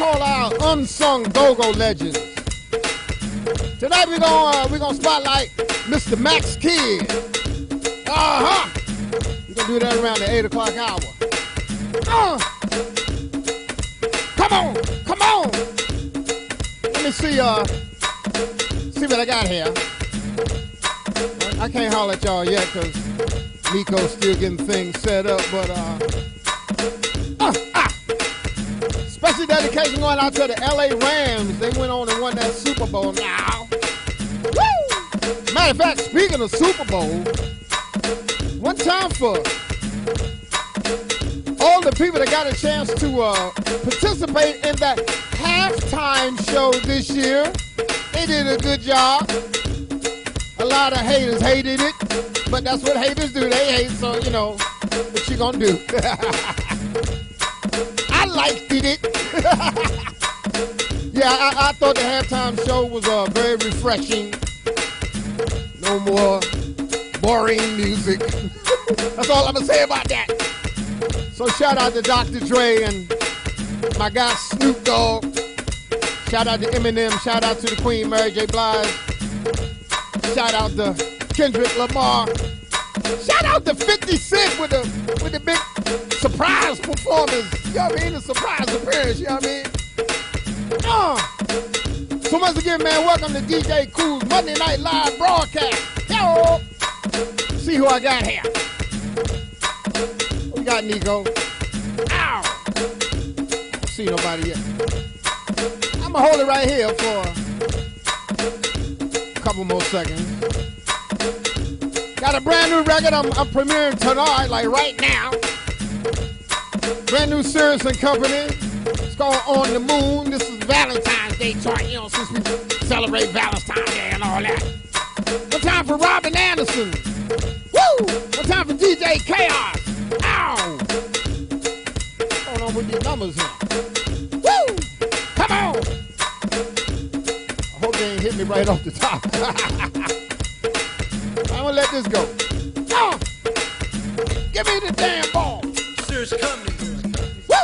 call our unsung go-go legends. Tonight we're gonna uh, we're gonna spotlight Mr. Max Kidd. Uh huh. We're gonna do that around the eight o'clock hour. Uh. Come on, come on. Let me see uh see what I got here. I can't holler at y'all yet because Nico's still getting things set up, but uh dedication going out to the LA Rams. They went on and won that Super Bowl now. Woo! Matter of fact, speaking of Super Bowl, one time for all the people that got a chance to uh, participate in that halftime show this year, they did a good job. A lot of haters hated it, but that's what haters do. They hate, so you know what you gonna do. I liked it. yeah, I, I, thought the halftime show was uh, very refreshing. No more boring music. that's all I'm gonna say about that. So shout out to Dr. Dre and my guy Snoop Dogg. Shout out to Eminem. Shout out to the Queen Mary J. Blige. Shout out to Kendrick Lamar. Shout out to 50 Cent with the with the big surprise performance. You know what I mean? The surprise appearance, you know what I mean? Uh. So once again, man, welcome to DJ Kool's Monday Night Live broadcast. Hello. See who I got here. We got Nico. Ow. Don't see nobody yet. I'm gonna hold it right here for a couple more seconds. Got a brand new record I'm, I'm premiering tonight, like right now. Brand new Sirius and Company. It's called On the Moon. This is Valentine's Day chart, you know, since we celebrate Valentine's Day and all that. One time for Robin Anderson. Woo! One time for DJ Chaos. Ow! What's going on with these numbers here? Woo! Come on! I hope they ain't hit me right off the top. Gonna let this go. Oh, give me the damn ball. Sirius Company. Woo!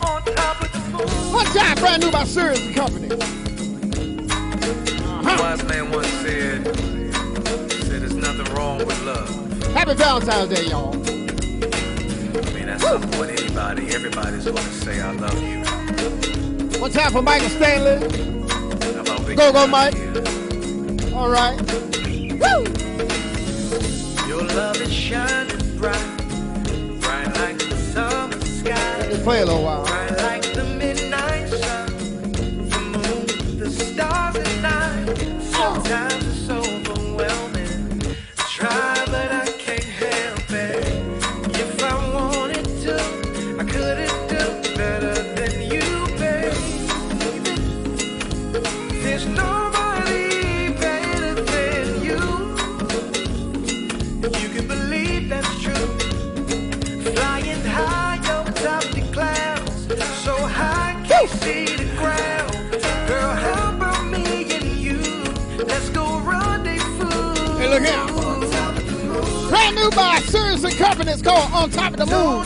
On top of the moon. One time, brand new by Sirius Company. Uh-huh. Wise man once said, said there's nothing wrong with love. Happy Valentine's Day, y'all. I mean, at some point, anybody, everybody's gonna say I love you. One time for Michael Stanley. Go, go, Mike. All right. Woo! Your love is shining bright, bright like the summer sky. Just play a little while. Bright New by Sirius and. It's called On Top of the Moon.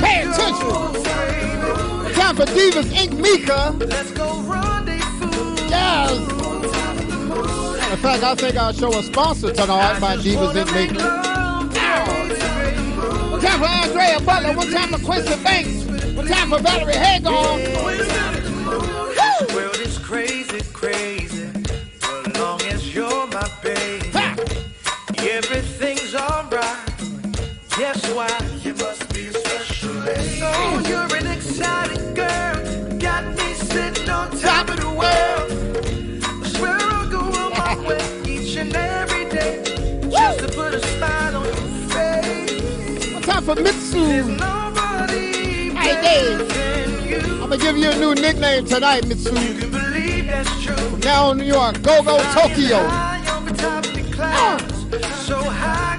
Pay attention. Time for Divas Inc. Mika. Let's go rendezvous. Yes. Of fact, I think I'll show a sponsor tonight by Divas Inc. Mika. Time for Andrea Butler. One time for Quincy Banks. One time for Valerie Hagar. This world is crazy, crazy. But long as you're my baby, Ha! everything's alright. Guess why? You must be a special. Oh, you're an exciting girl. Got me sitting on top of the world. I swear I'll go on my way each and every day. Just to put a smile on your face. One time for Mitsu. Hey, Dave. better than you. I'm gonna give you a new nickname tonight, Mitsu. You can believe that's true. Now in New York, go go Tokyo. High over top the ah. clouds, so high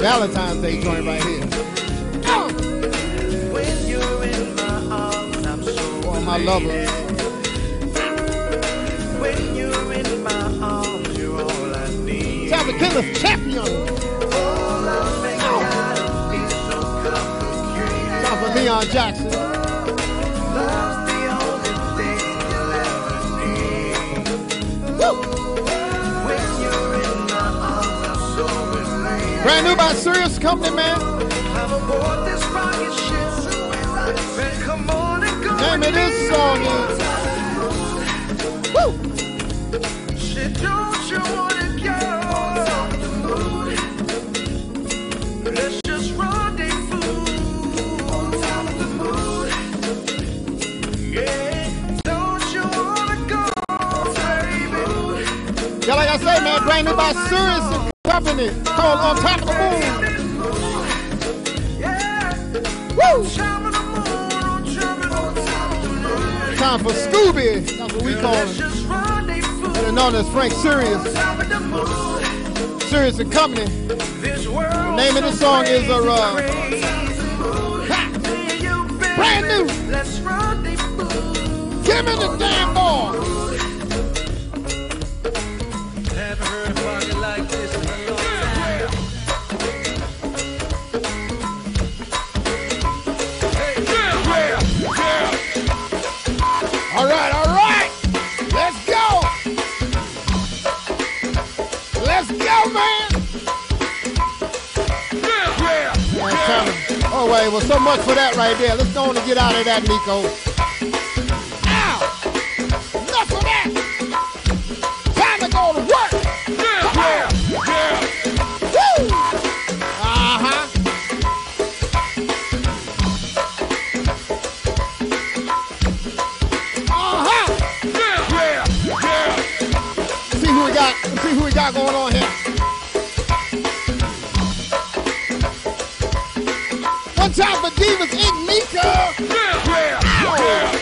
Valentine's Day joint right here. Oh. When you're in my arms, I'm so For my lover. When you're in my arms, you're all I need. Tell the killer champion. Oh. Time for Leon Jackson. Brand new by Sirius Company, man. Name of this song is. Woo! Shit, don't you wanna go? Let's just rendezvous. Yeah, don't you wanna go, baby? Yeah, like I say, man, brand new by Sirius money called On Top of the Moon. Yeah. Woo! Time for Scooby. That's what we call him. Better known as Frank Sirius. Sirius and Company. The name of the song is a uh, brand new. Give me the damn much for that right there. Let's go on and get out of that, Nico. Watch divas in me, girl. Yeah, yeah, yeah.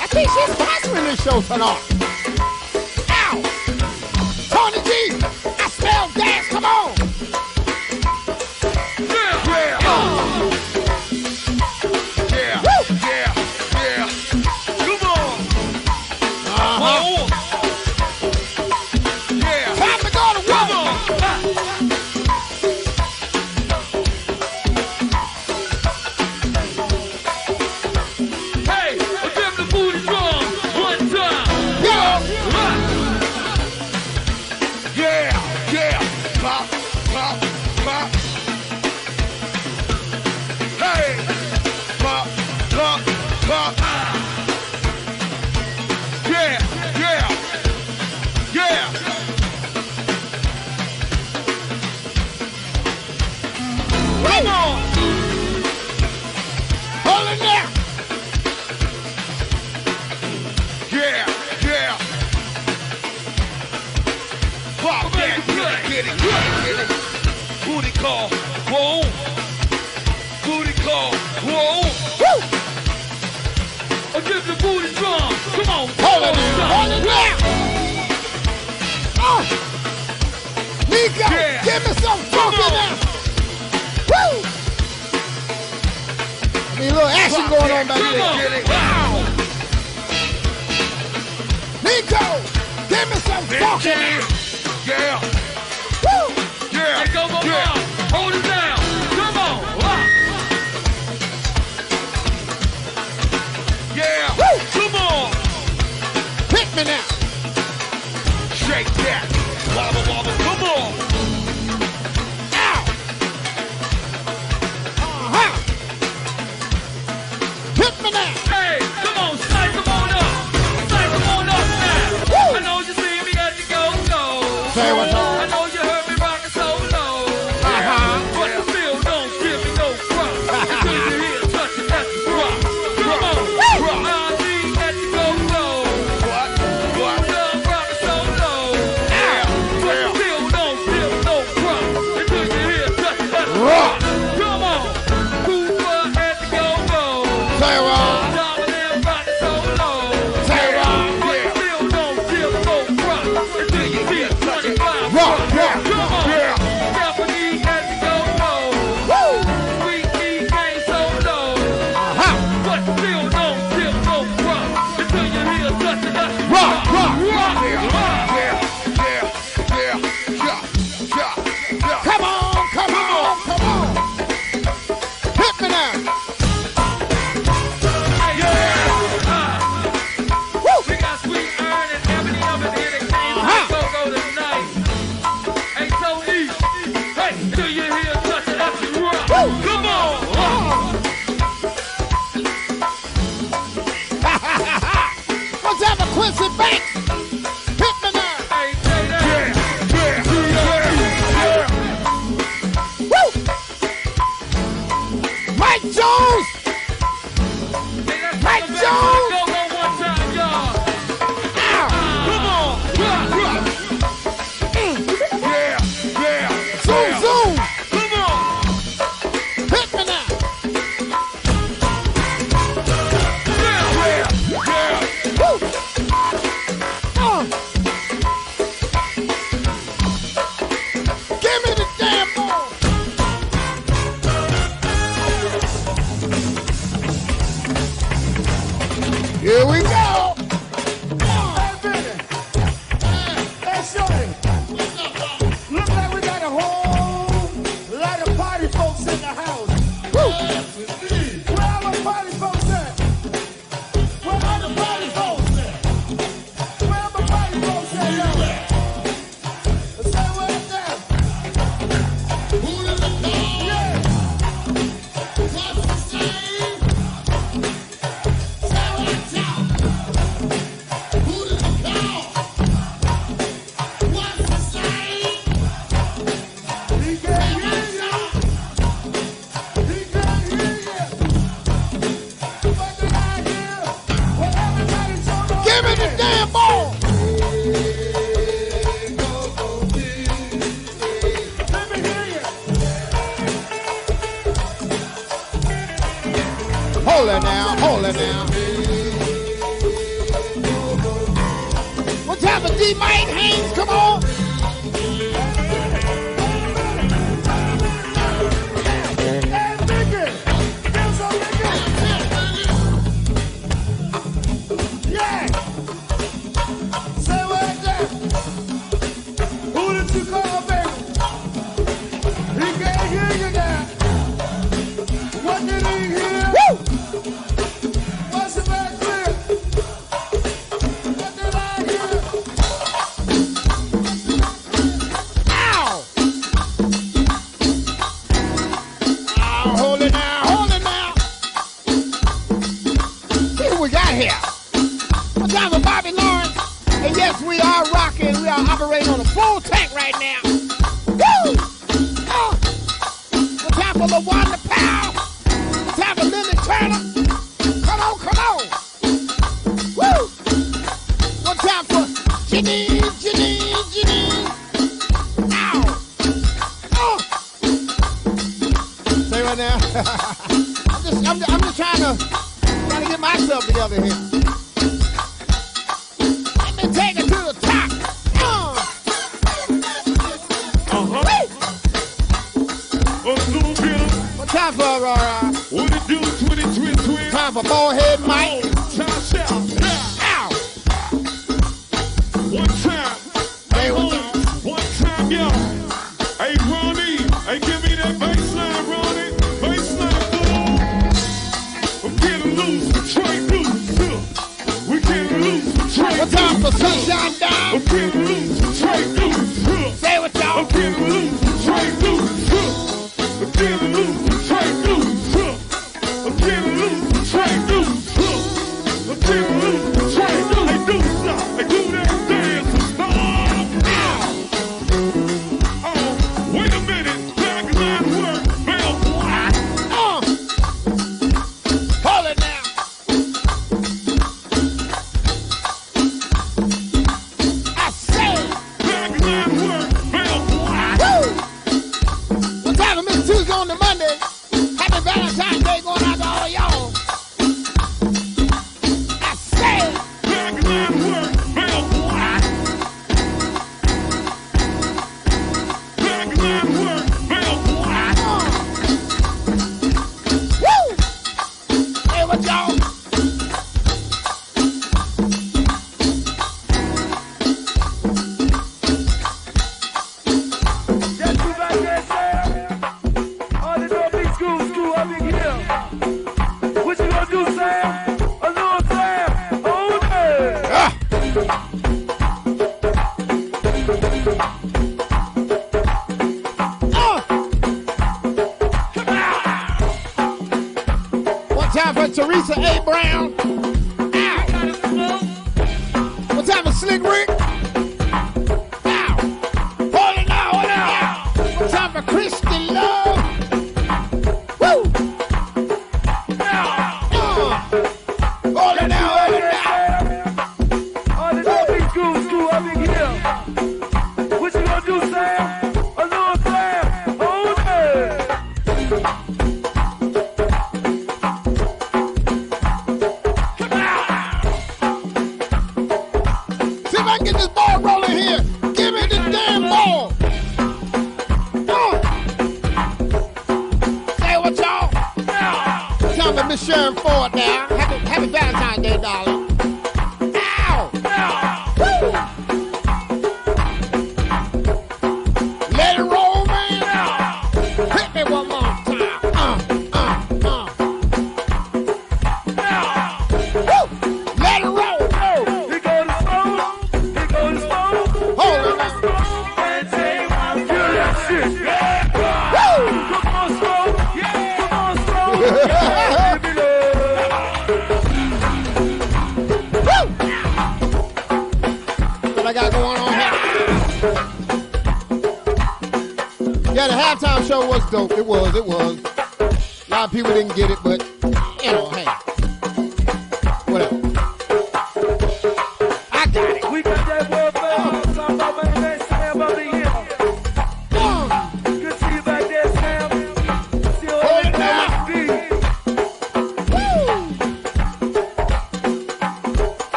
I think she's sponsoring this show tonight.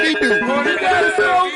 What he do.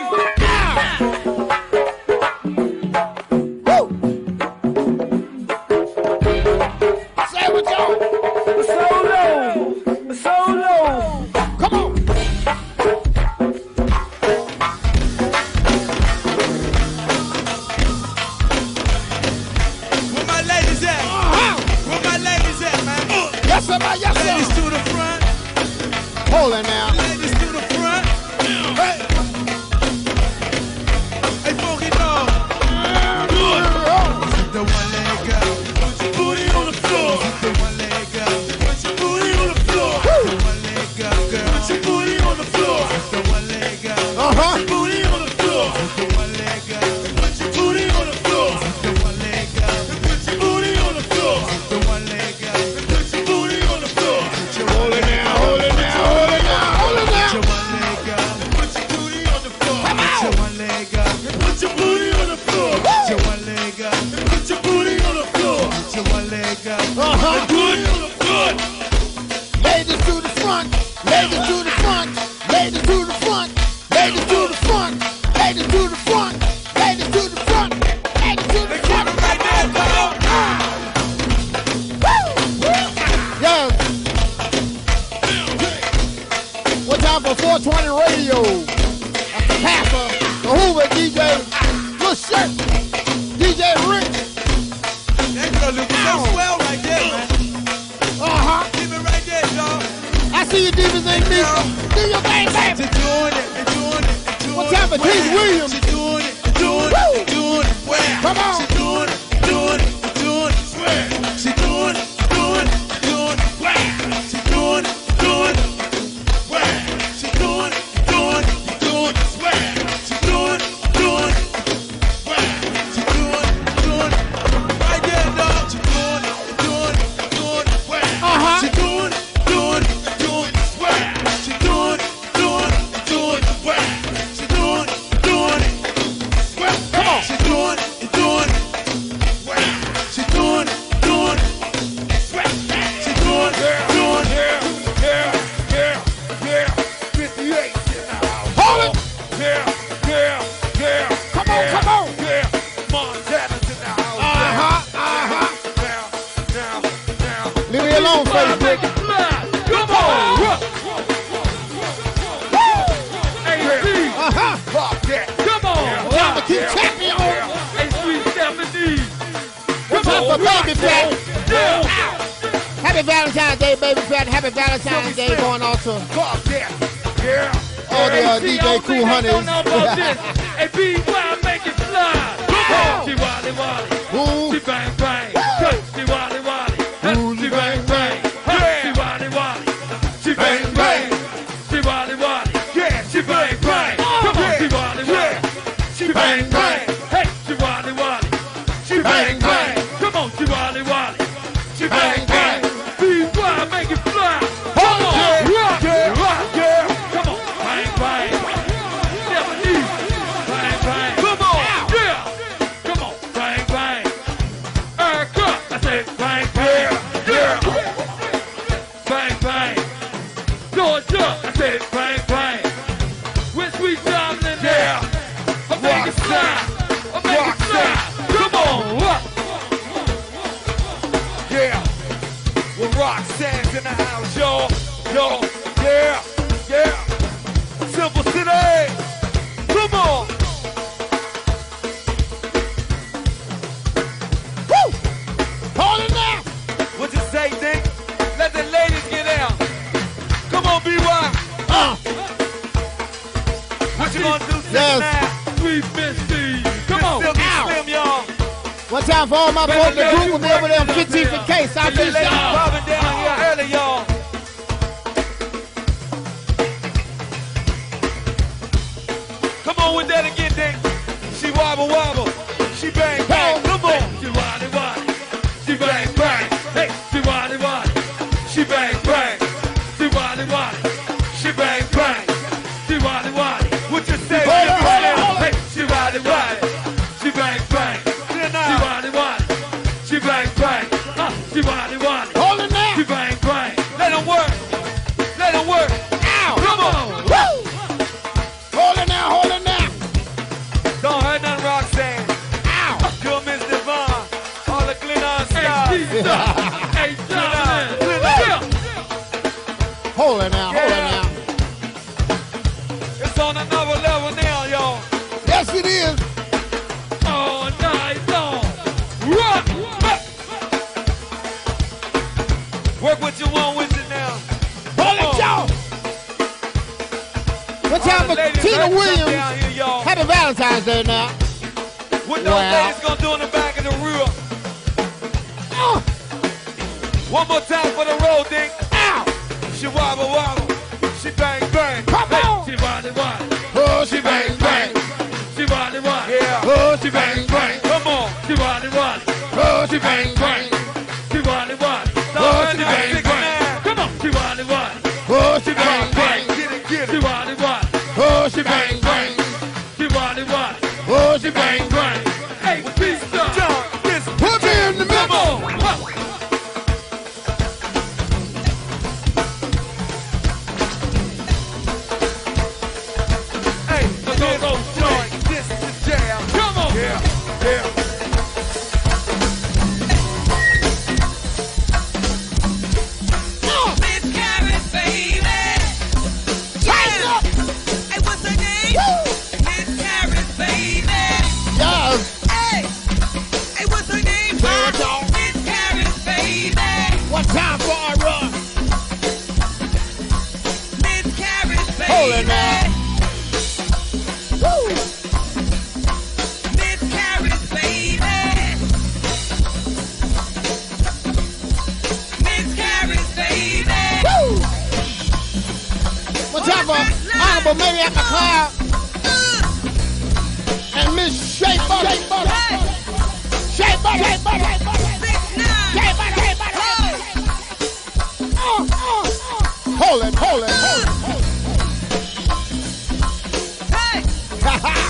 Ha ha.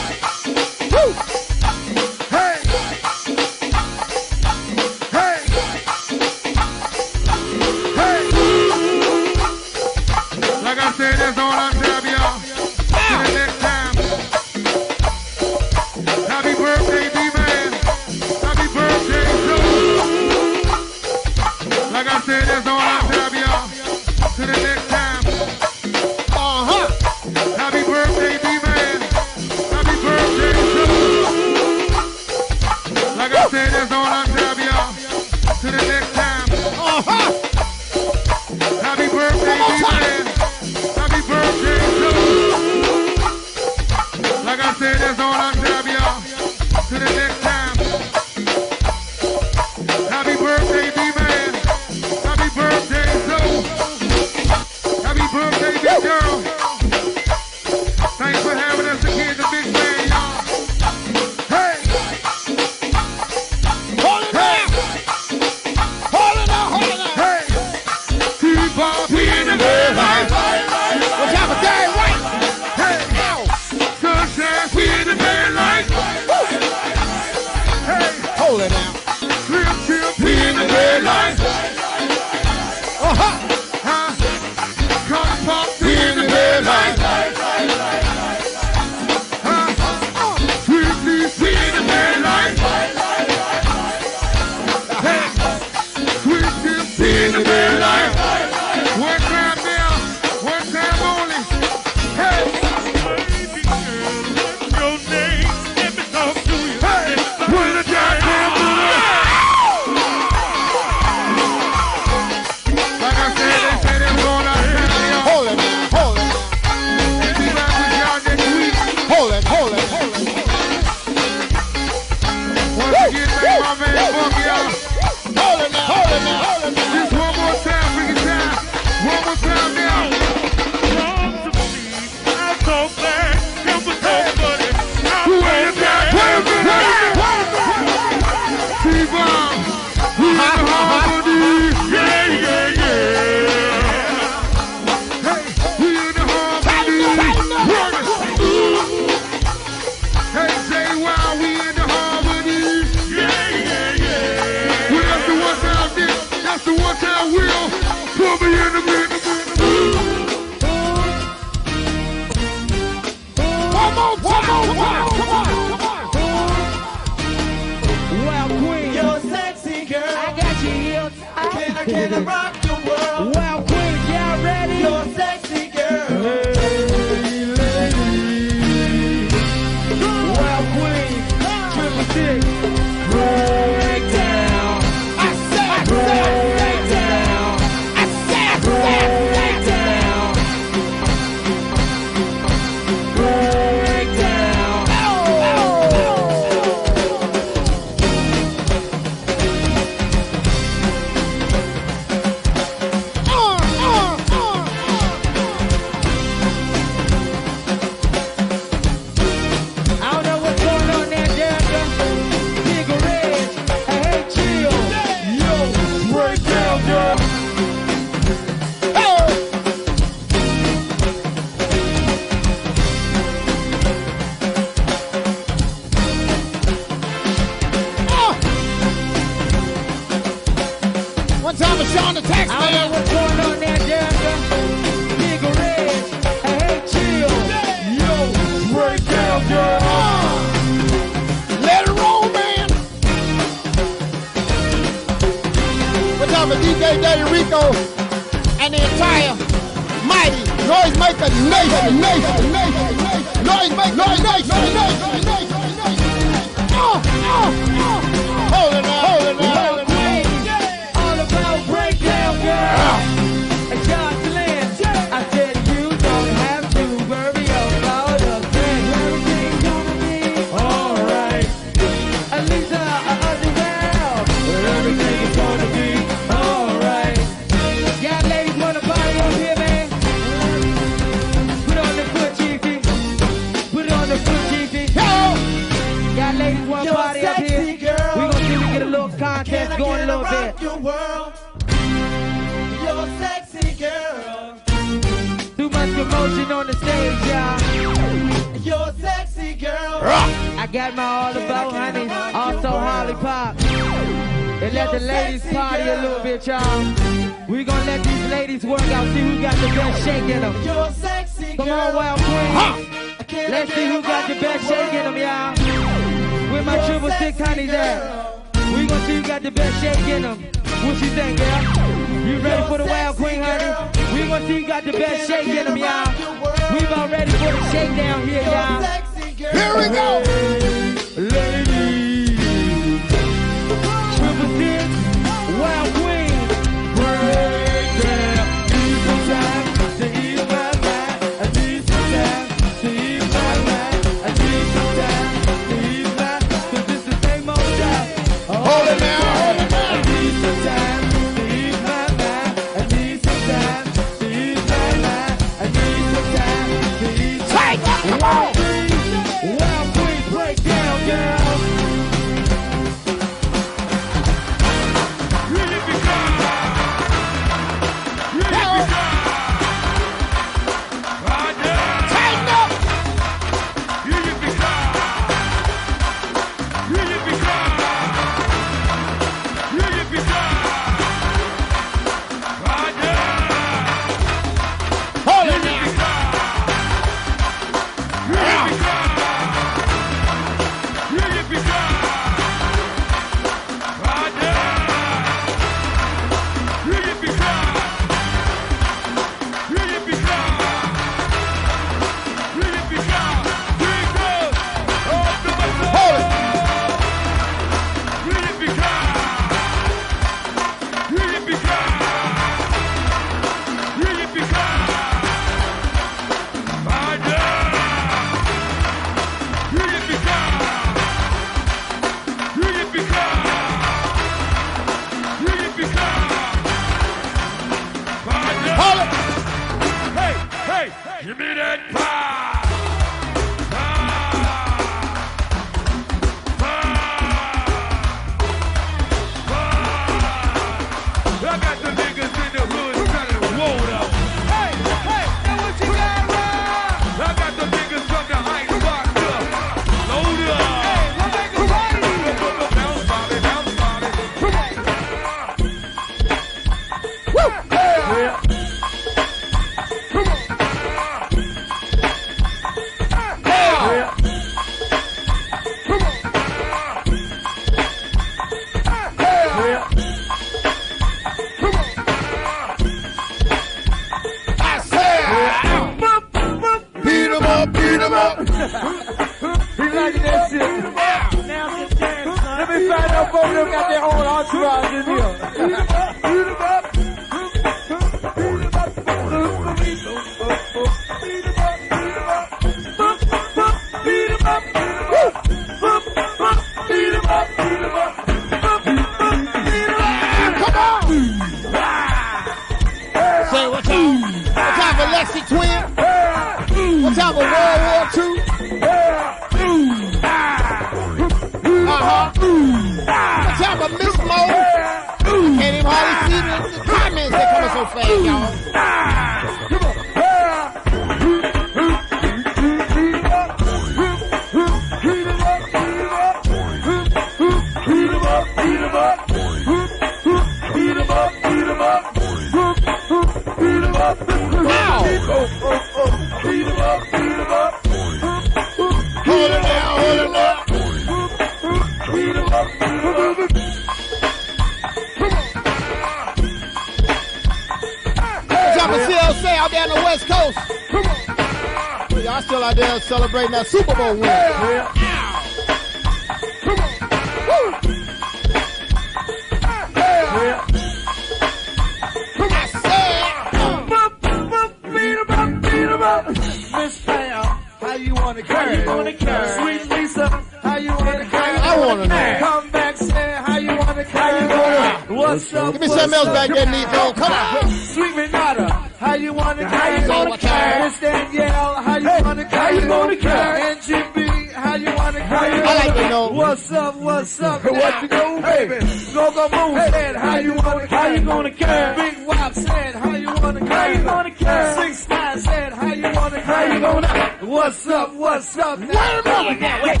Come on. Sweet Renata, how you wanna how you gonna care? Miss Danielle, how you wanna care? How you gonna care? And Jimmy, how you wanna care? I like to know. What's up? What's up? Now? What you do, baby? Go go boom said, how you wanna care? How you gonna care? Big Wop said, how you wanna care? How you gonna care? Six Nine said, how you wanna care? How you gonna? What's up? What's up? Now? Wait a minute. Wait.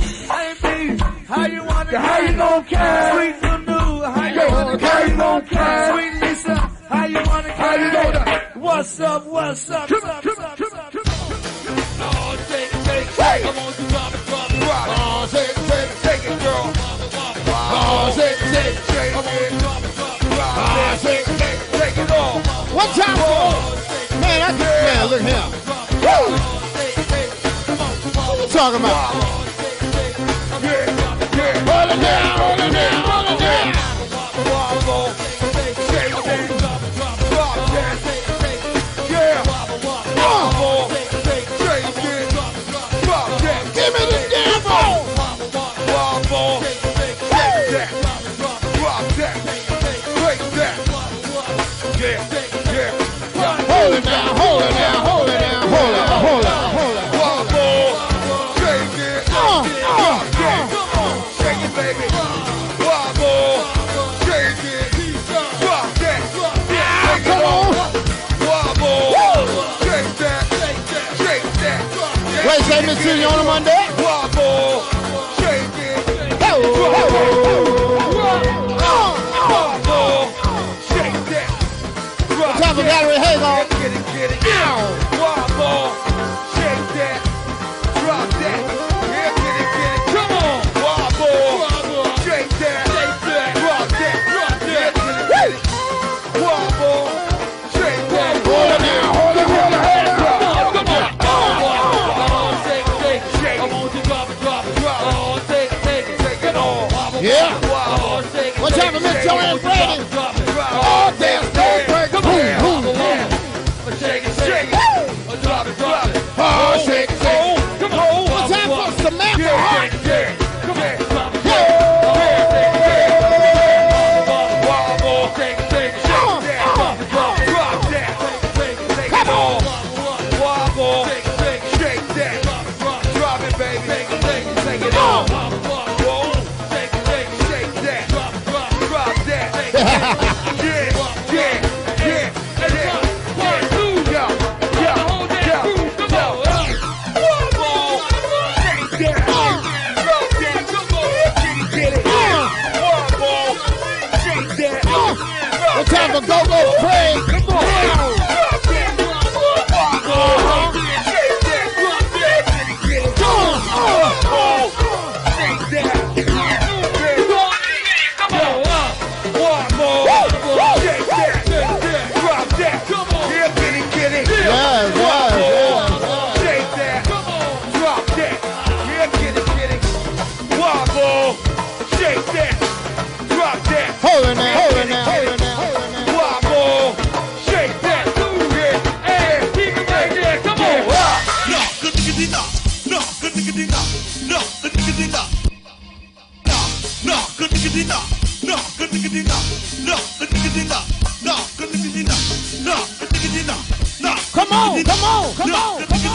How you wanna care? How you gonna care? Sweet new, how you gonna care? How you gonna care? what's up, what's up, Come up, come up, come up, Oh, take take take it. Come on, drop it, drop it, drop it. Oh, take it, take it, take it, girl. Oh, take take take it. Come on, drop it, drop it, drop it. Oh, take it, take it, take it all. What time for all. Man, I can't. man, look here. Woo! What you talking about? See you on a Monday. No, no. Come on, come on, come on, come on.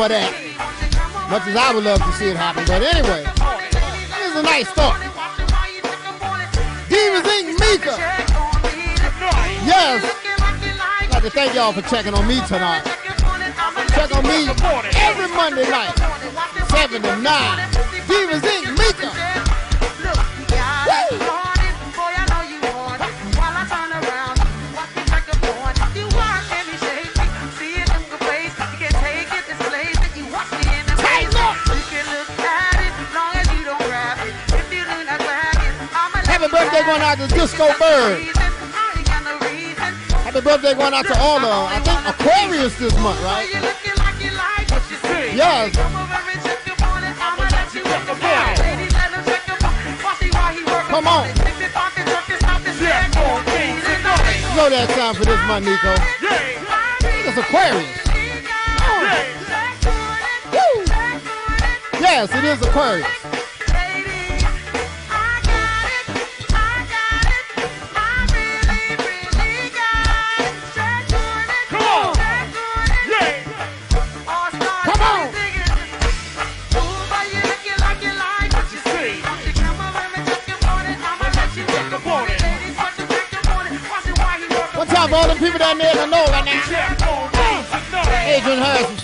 for that. Much as I would love to see it happen. But anyway, this is a nice start. Divas Inc. Mika. Yes. I'd like to thank y'all for checking on me tonight. Check on me every Monday night, 7 to 9. Divas Inc. Mika. going out to Disco Bird. Happy birthday going out to all of, I think, Aquarius this month, right? Yes. Come on. You know that time for this month, Nico. It's Aquarius. Oh. Yes, it is Aquarius. Panjas.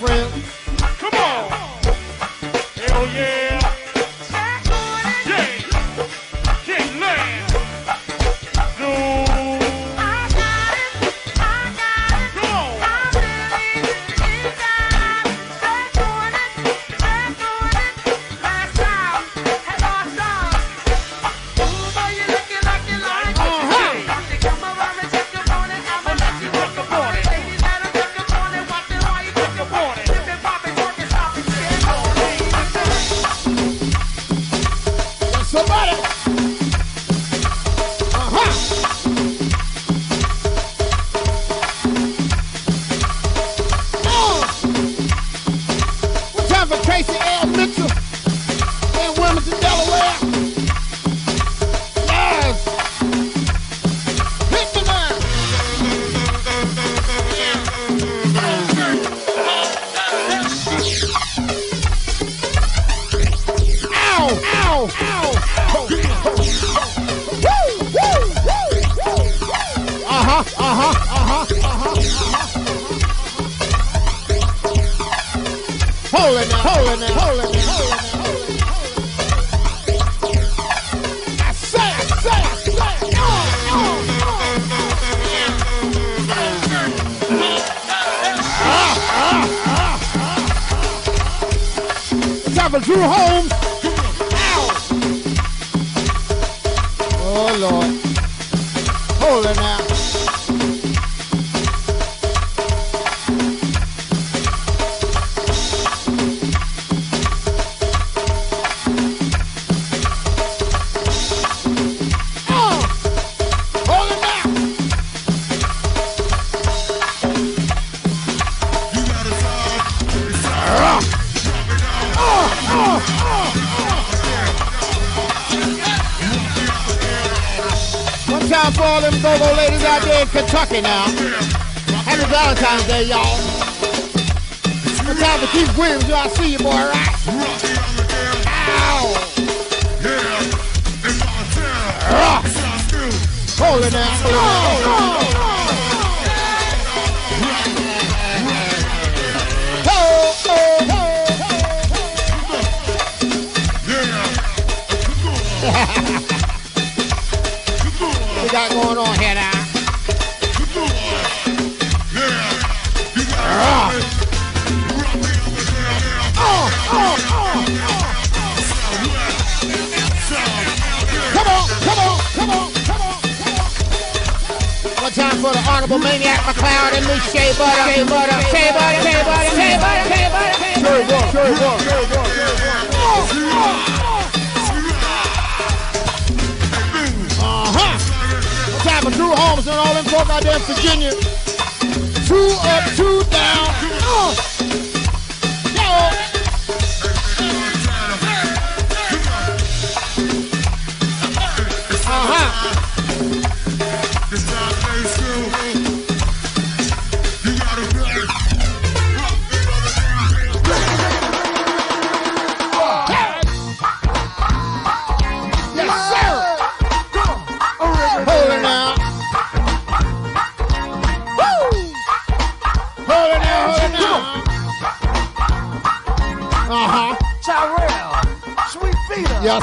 Y'all.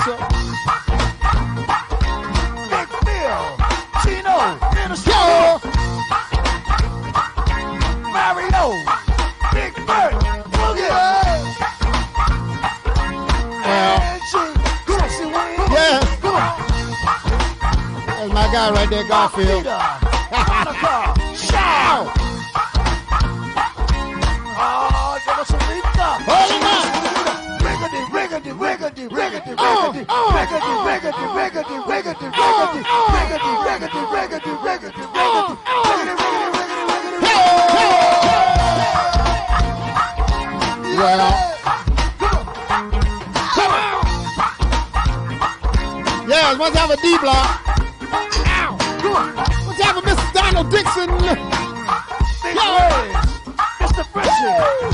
Big Bill, Chino, Minnesota. Mario, Big Bird, Boogie. Well, yeah. That's my guy right there, Garfield. Well, yeah, one time for D Block. One time for Mr. Donald Dixon. Yo, Mr. Freshman.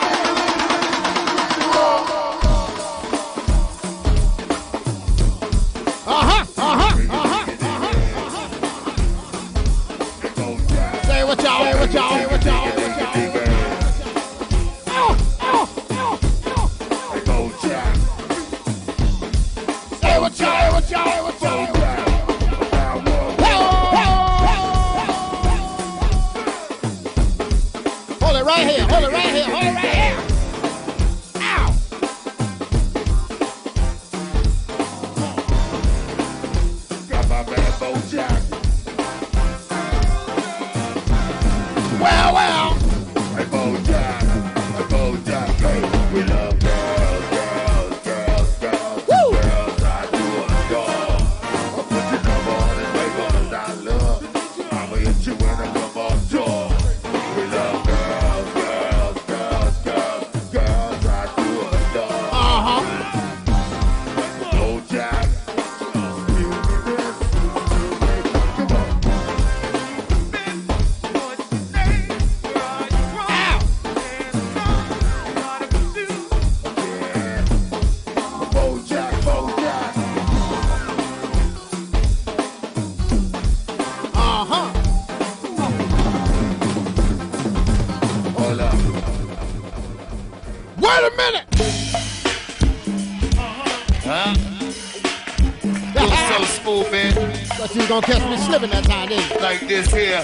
Gonna catch me slipping that time, didn't? Like this here.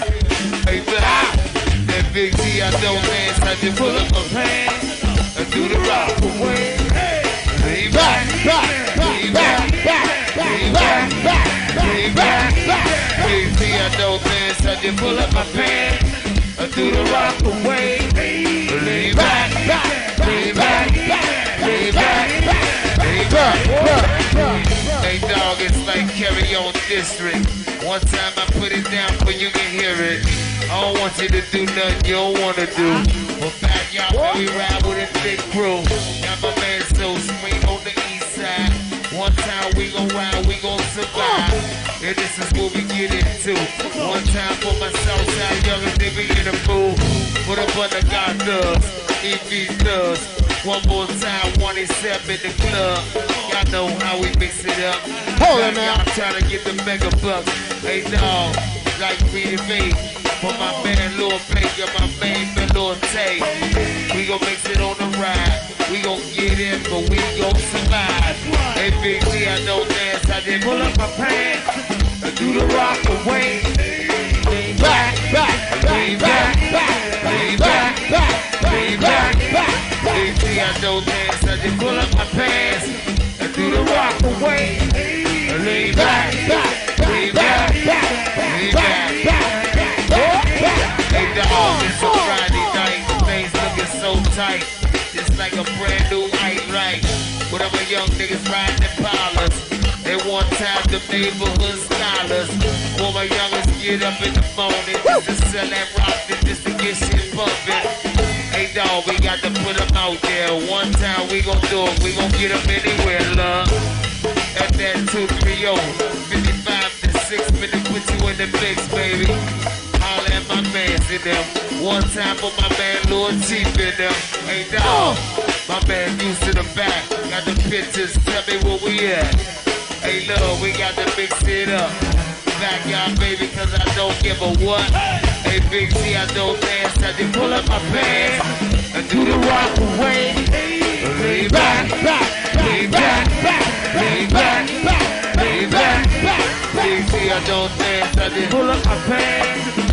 Hey, back. That big T, I know, man. I just pull up my pants and do the rock. Lean Back, back, back, back, back, back, back, back, back, back, back. Big T, I know, man. So I just pull up my pants and do the rock away. Lean back, back, lean back, lean back, lean back. Hey dog, it's like carry on district. One time I put it down for you can hear it. I don't want you to do nothing you don't wanna do. But back y'all, we ride with a thick crew. Got my man so One time we gon' ride, we gon' survive. And this is what we get into. One time for my south side, young nigga in the mood. Put up on the God thugs, EV thugs. One more time, 27 in the club. Y'all know how we mix it up. Hold on Now. Y'all trying to get the mega bucks. Hey, dog, like me to me. For my man Lil Baker, my man Lil Tay. We gon' mix it on the ride. We gon' get in, but we gon' survive. Hey, Big D, I know dance. I did pull up my pants. I do the rock away. Back, back, back, lean back, back, lean back, back, lean back, back. back, back. Big dance. I just pull up my pants. I do the rock away. Lean back, lean back, lean back. Hey dog, it's a Friday night. Things looking so tight. It's like a brand new height right. But I'm a young niggas riding in parlors. They one time the neighborhood scholars. For my youngest get up in the morning just to sell that rock just to get shit bumping. Hey dog, we got to put them out there. One time we gon' do it, we gon' get them anywhere, love. At that 230, 55 to 6 minute, put you in the mix, baby. Holla at my mans in them. One time for my man Lord Chief in them. Hey dog, oh. my man used to the back. Got the pictures, tell me where we at. Hey love, we got to mix it up. Backyard baby, cause I don't give a what. Hey Big T, I don't dance, I just pull up my pants and do the rock away. Lay back, lay back, back, lay back, back, lay back. Back. Big T, I don't dance, I just pull up my pants,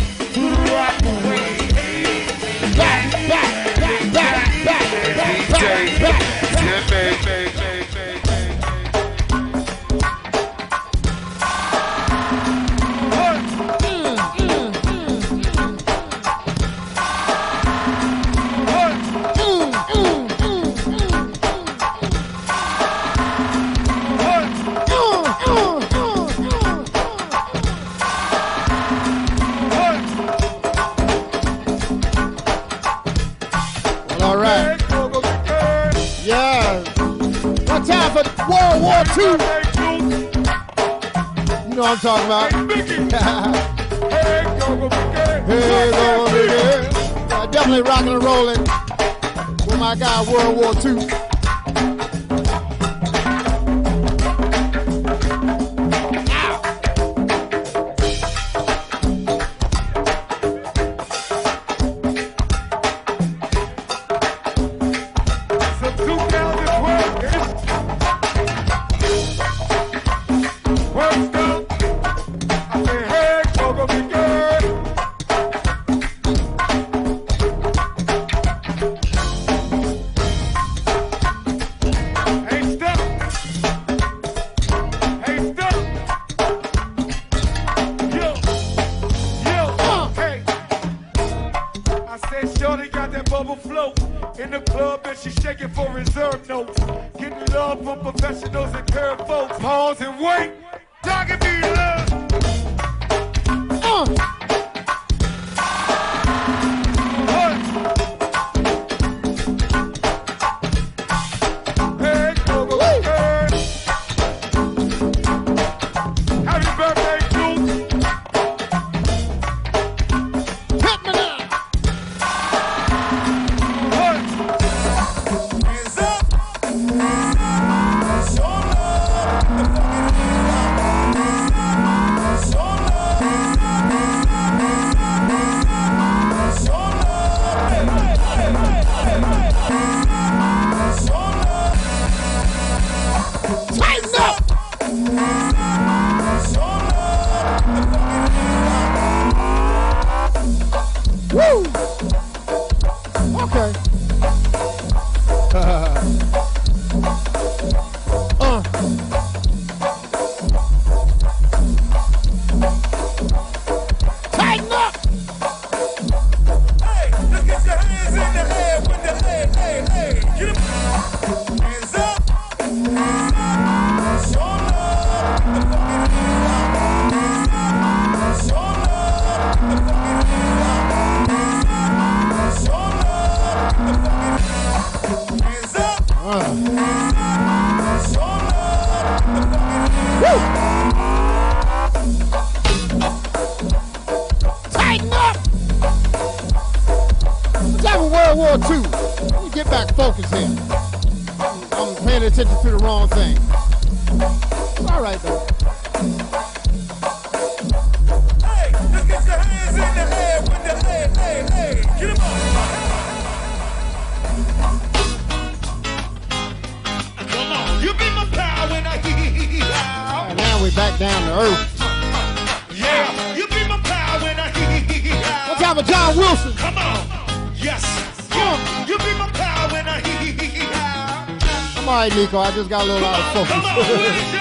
for World War II. You know what I'm talking about. hey, definitely rocking and rolling with my guy World War II. Got that bubble float in the club and she shaking for reserve notes. Getting love from professionals and curve folks. Pause and wait. Talking me love. Hey, I'm all right, Nico.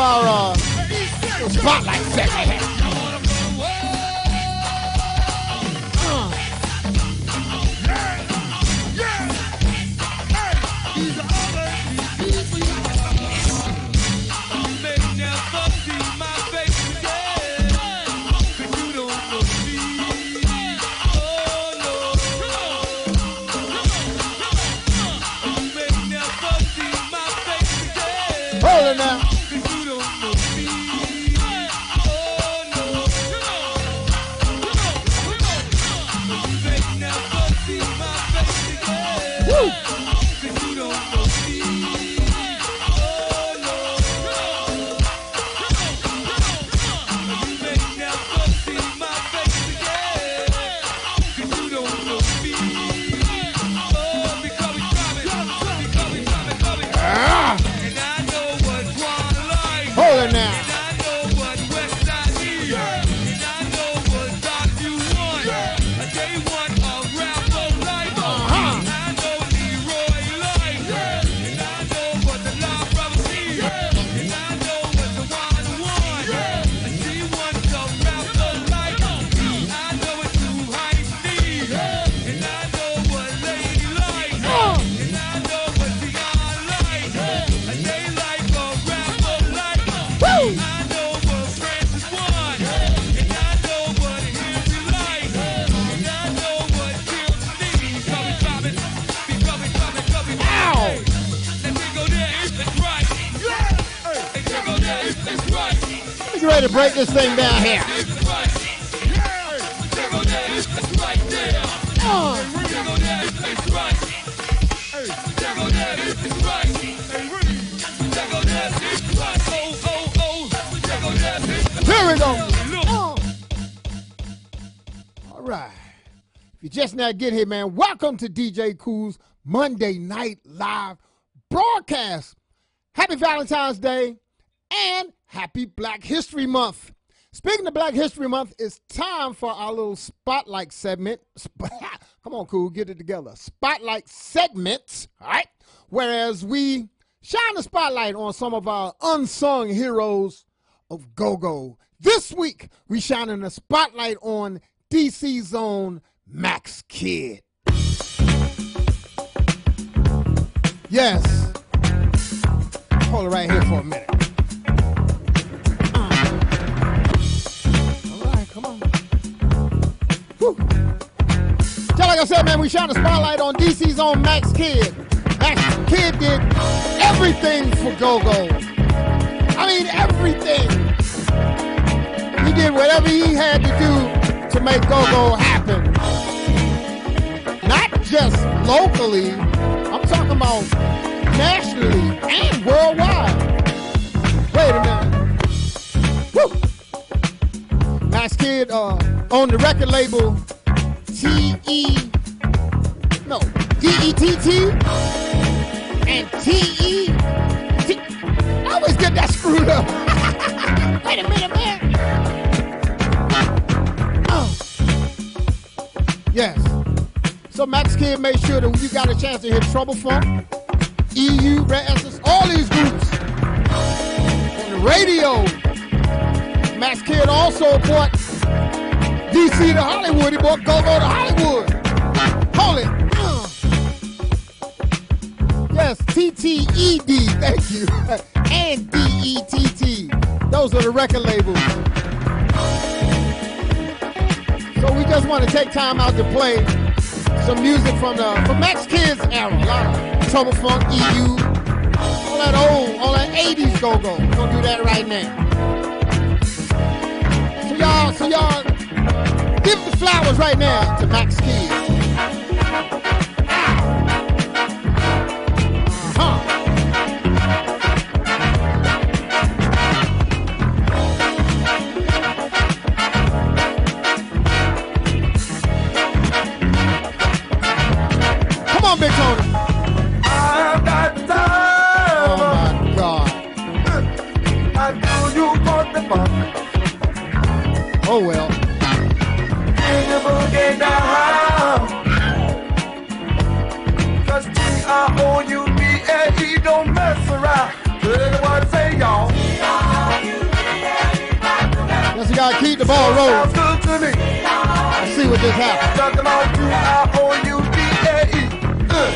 Our uh, Get here, man, welcome to DJ Cool's Monday Night Live broadcast. Happy Valentine's Day and happy Black History Month. Speaking of Black History Month, it's time for our little spotlight segment. Come on, cool, get it together. Spotlight segments, all right? Whereas we shine the spotlight on some of our unsung heroes of go go. This week, we shining the spotlight on DC Zone Max Kidd. Yes. Hold it right here for a minute. Uh. All right, come on. Whew. Just like I said, man, we shine the spotlight on DC's own Max Kidd. Max Kidd did everything for Go Go. I mean, everything. He did whatever he had to do to make Go Go happen. Just locally, I'm talking about nationally and worldwide. Wait a minute. Woo! Max Kidd uh, on the record label T-E, no, D-E-T-T and T-E. T- I always get that screwed up. Wait a minute, man. Oh. Yes. So Max Kidd made sure that you got a chance to hear Trouble Funk, EU, Rare Essence, all these groups on the radio. Max Kidd also brought DC to Hollywood. He brought Go Go to Hollywood. Hold it. Yes, TTED, thank you. and DETT. Those are the record labels. So we just want to take time out to play some music from the from Max Kidd's era. A lot of Trouble Funk, EU, all that old, all that 80s go-go. We're gonna do that right now. So y'all, so y'all give the flowers right now to Max Kidd. Oh well. Cause T-I-O-U-B-A-E don't mess around. Everyone say y'all. You gotta keep the ball rolling. To me. Let's see what happened. Talking about T-I-O-U-B-A-E. Uh.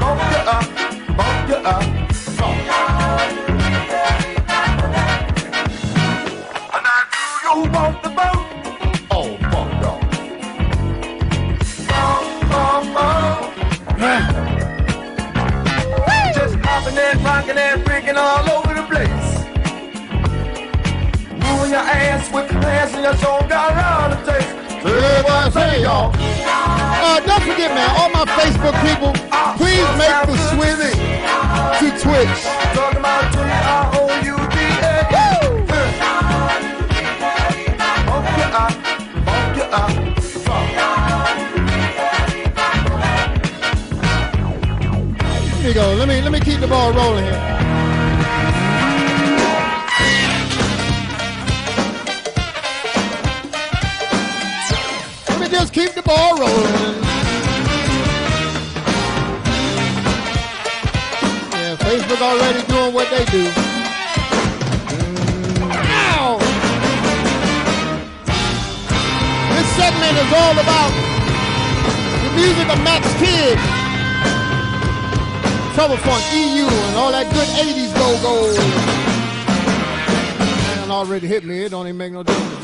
Bump up, bump up. With your pants and your soul got around the taste. Everybody say y'all. Uh, don't forget, man, all my Facebook people, please make the switch to Twitch. Talking about T-I-O-U-B-A-E. Bump you up, bump you up. Here you go. Let me let me keep the ball rolling here. Keep the ball rolling. Yeah, Facebook already doing what they do. Ow! This segment is all about the music of Max Kidd. Trouble Funk, EU, and all that good 80s go-go. Man, already hit me. It don't even make no difference.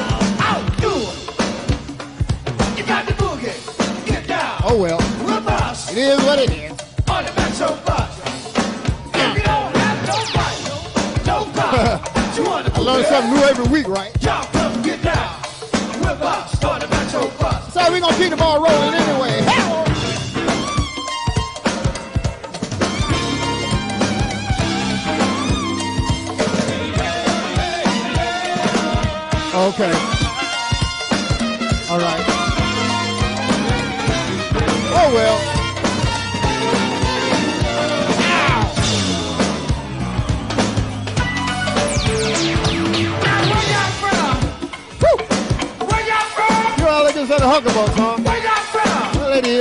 is what it is. on the Metro Bus. If you don't have no money, no problem. You want I learn something new every week, right? Y'all come get down. With us on the Metro Bus. So we gonna keep the ball rolling anyway. Hell. Okay. All right. Oh well.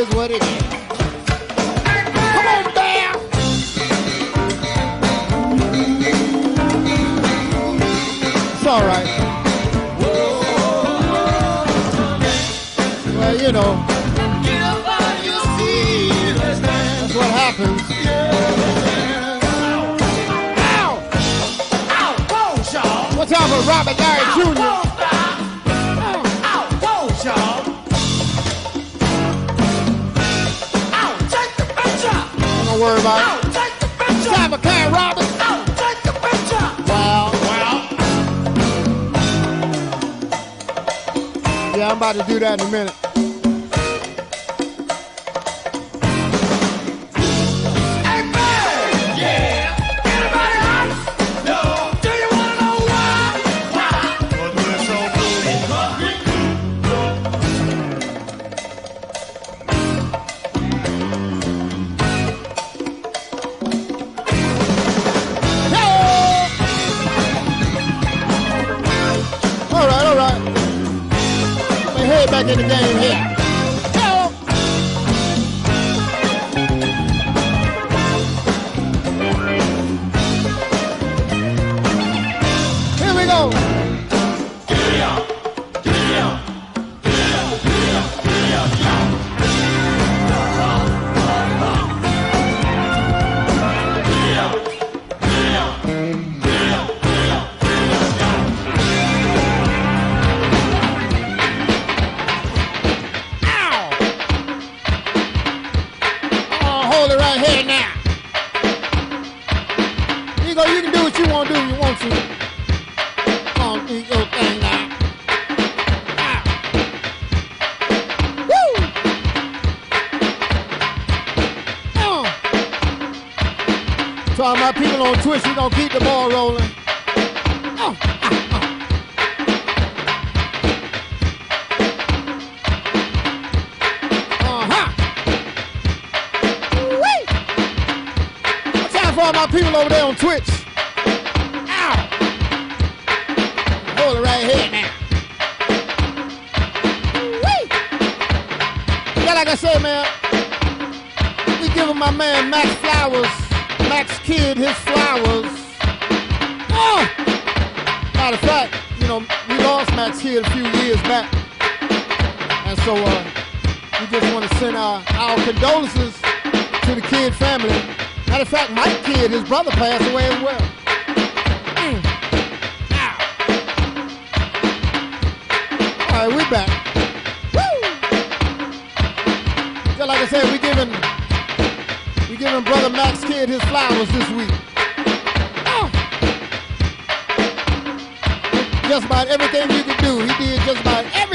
Is what it is. Come on, Bear! It's all right. Well, you know, that's what happens. Ow! Whoa, y'all. What's up with Robert Larry Jr.? Worry about Out, oh, take the picture. Time for Karen Roberts. Out, oh, take the picture. Wow. Wow. Oh. Yeah, I'm about to do that in a minute. You you can do what you want to do. You want to. Come do your thing now. Ah. To all uh. my people on Twitch, we gonna keep the ball rolling. All my people over there on Twitch? Ow! Hold it right here now. Woo! Yeah, like I said, man, we giving my man Max Flowers, Max Kidd, his flowers. Oh! Matter of fact, you know, we lost Max Kidd a few years back. And so, uh, we just want to send our, our condolences to the Kidd family. Matter of fact, my Kid, his brother, passed away as well. Mm. All right, we're back. Woo! Just like I said, we giving we giving brother Max Kidd his flowers this week. Just about everything you could do. He did just about everything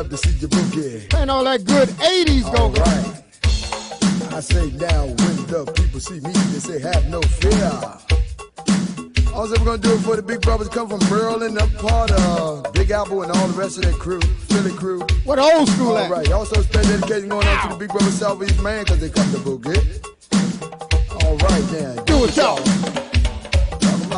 love to see you boogie. Ain't all that good 80s go right. I say now, when the people see me, they say have no fear. Also, we're gonna do it for the big brothers come from Maryland, up part of Big Apple and all the rest of that crew, Philly crew. What old school All at? right. Also, special dedication going out to the big brother Southeast man, cause they come to boogie. All right, now. Do it, y'all.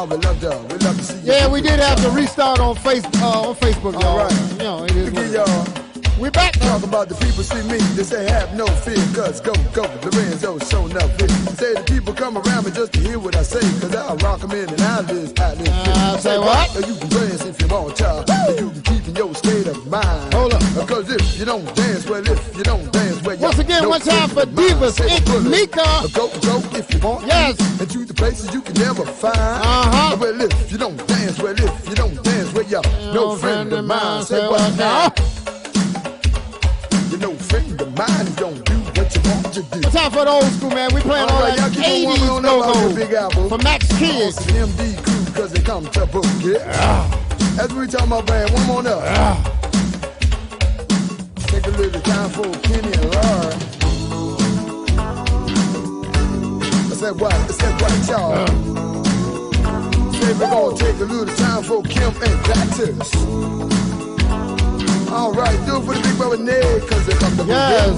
We love to, we love to see you. Yeah, we did have to restart on face uh, on Facebook, y'all. All right. You know, it is Look at y'all. We back now. Talk about the people see me, they say have no fear, cause go, go, Lorenzo showing up here. Say the people come around me just to hear what I say, cause I rock them in and I live, I live. Uh, say what? You can dance if you want to, you can keep in your state of mind. Hold up. Cause if you don't dance, well, if you don't dance, well, you Once again, one time for of. Divas, it's. Mika. Go, go if you want. Yes. And to the places you can never find. Uh-huh. Well, if you don't dance, well, if you don't dance, well, you're no friend of mine. Say what now? You're no friend of mine. Don't do what you want to do. It's time for the old school, man. We playing all, All right, that on 80s warming on up out Big go-go Apple. for Max Kidd's. MD crew, cause they come to book. That's what we talk about, man. One more up. Take a little time for Kenny and Laura. I said what? I said what, y'all? Say we're gonna take a little time for Kim and Dactus. All right, do it for the big brother Ned, cause they come to book Yes. it.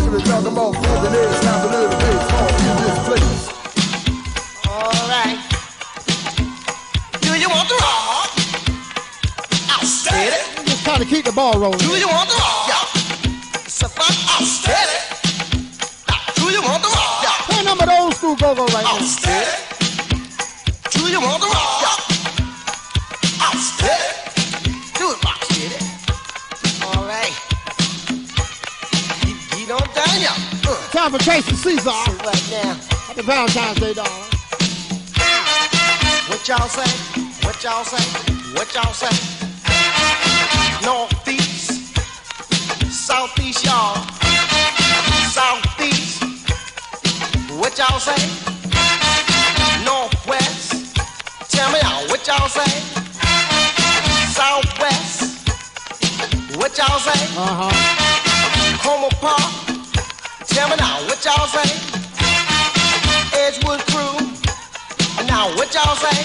So we're talking about Fuzz and Ned, snap a little bass all in this place. All right. Do you want the rock? I'll steady. Just trying to keep the ball rolling. Do you want the rock? Yeah. It's a fun. I'll steady. Now, do you want the rock? Yeah. Play number of the old school go-go right I'll now. steady. Do you want the rock? Time for Casey Caesar. right now. Happy Valentine's Day, darling. What y'all say? What y'all say? What y'all say? Northeast, southeast, y'all. Southeast. What y'all say? Northwest. Tell me y'all what y'all say? Southwest. What y'all say? Uh-huh. Homer Park. Tell me now, what y'all say? Edgewood Crew. Now, what y'all say?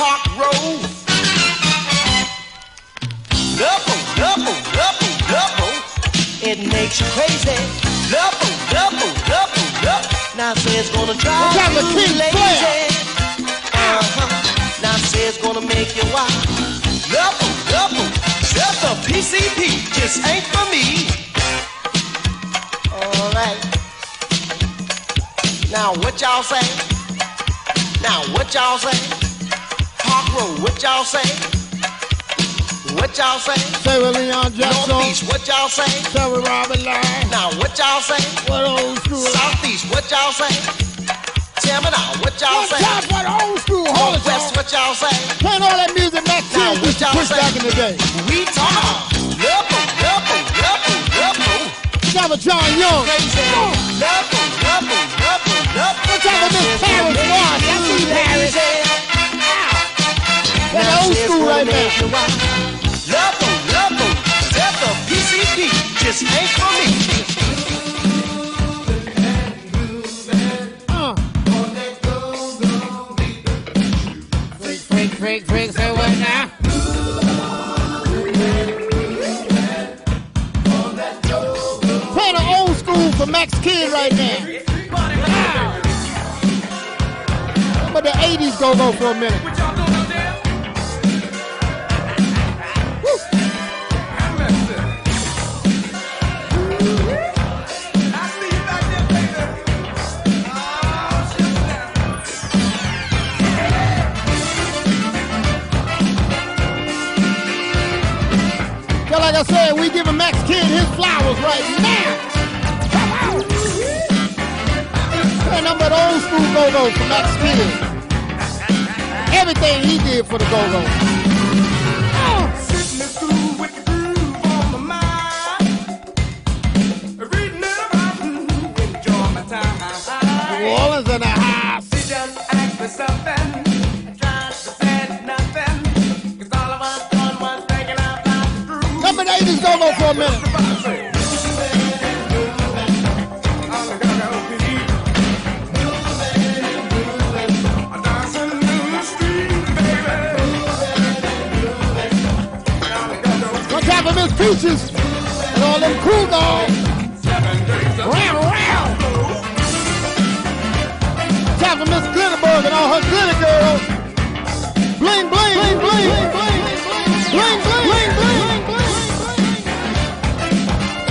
Park Road. Double, double, double, double. It makes you crazy. Double, double, double, double. Now say it's gonna drive What kind of you lazy. Uh-huh. Now say it's gonna make you wild. Double, double. A PCP just ain't for me. All right. Now what y'all say? Now what y'all say? Park Road, what y'all say? What y'all say? With Leon Jackson. Northeast, what y'all say? With Robin Lang. Now what y'all say? What old school? Southeast, what y'all say? Tell me now, what y'all say? time for the old school. Hold it, Northwest, what y'all say? Playing all that music Max Now Kids what y'all Push say? back in the day. We talk. Trevor John Young. Double, double, double, double. What type of Miss Paris was? That's you, Paris. That's old school right now. Level, Death of PCP just ain't for me. Go go for a minute. So like I said, we giving Max Kidd his flowers right now. Come on. Nothing but old school go-go for Max Kidd. Everything he did for the go-go. Peaches and all them cool dogs. Round, round. Time for Miss Glitterberg and all her glitter girls. Bling, bling, bling, bling, bling, bling, bling, bling, bling. bling.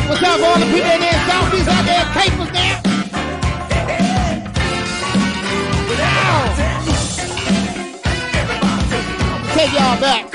What's up all the people in there Southeast out there, capers there? Take y'all back.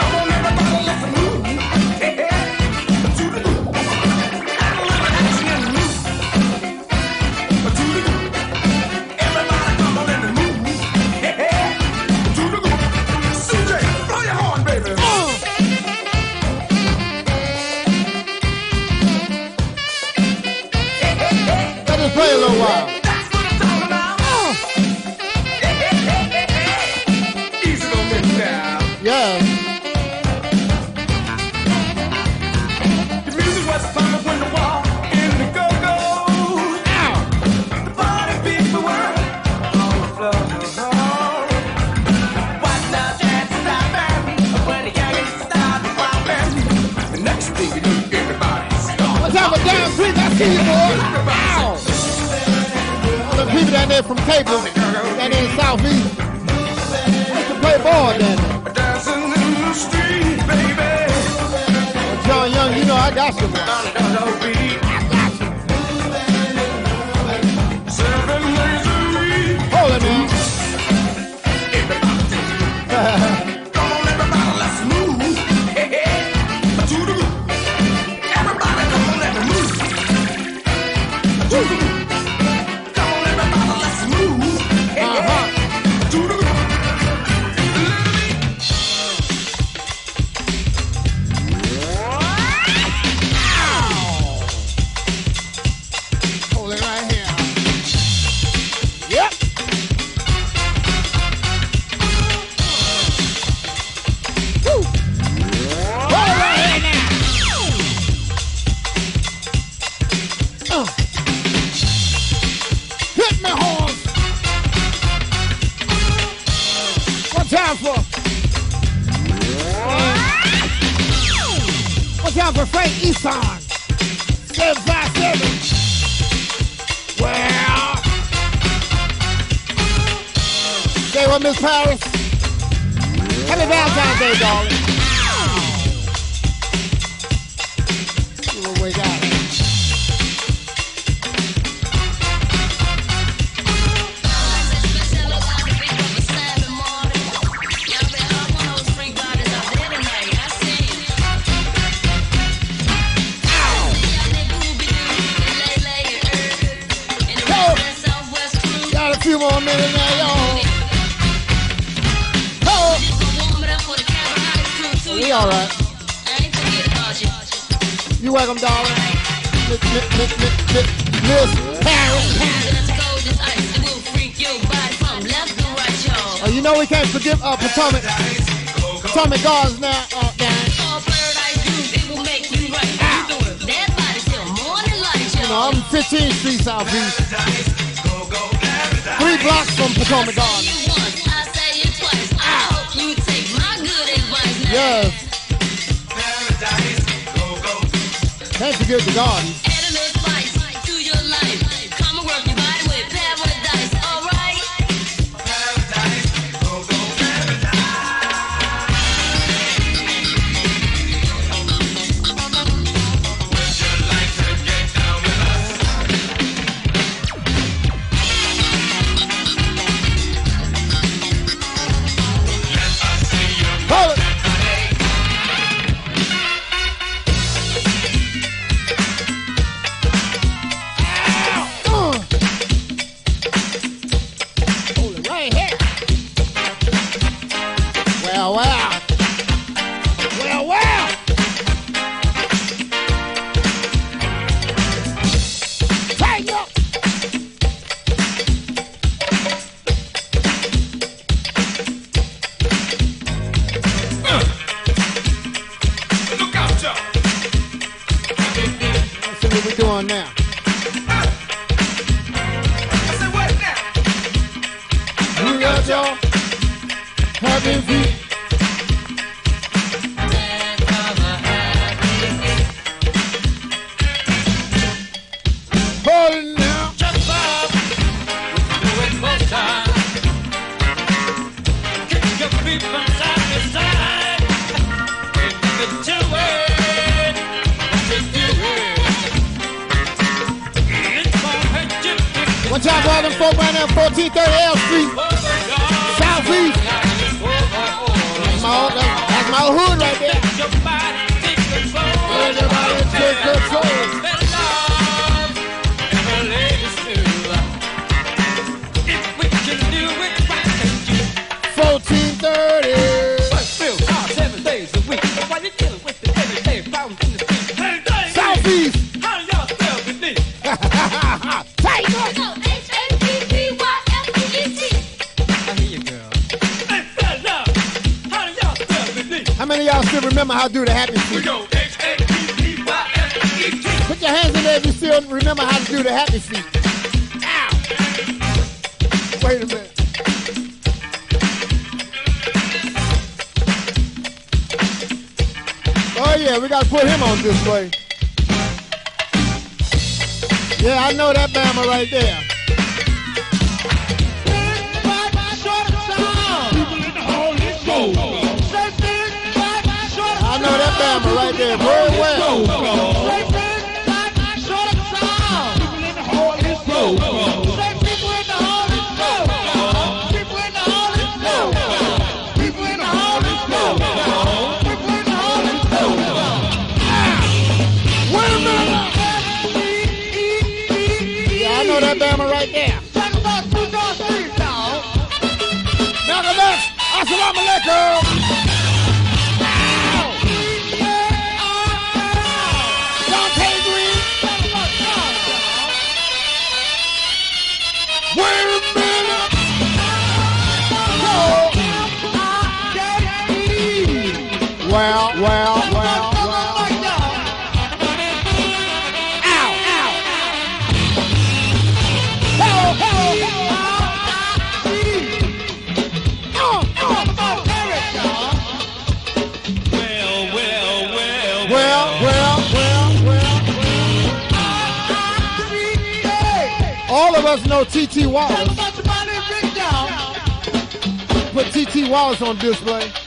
Frank Easton. 757. Well. Say what, Miss Paris? Happy Valentine's Day, darling. give up Atomic. Atomic God's now uh, out there. You know, I'm 15th Street Southeast. Three blocks from Potomac Garden. Yes. Can't giving the garden. glad you still remember how to do the happy feet. Ow! Wait a minute. Oh yeah, we gotta put him on display. Yeah, I know that bama right there. I know that bama right there, Very Well. TT Put TT Wallace on display.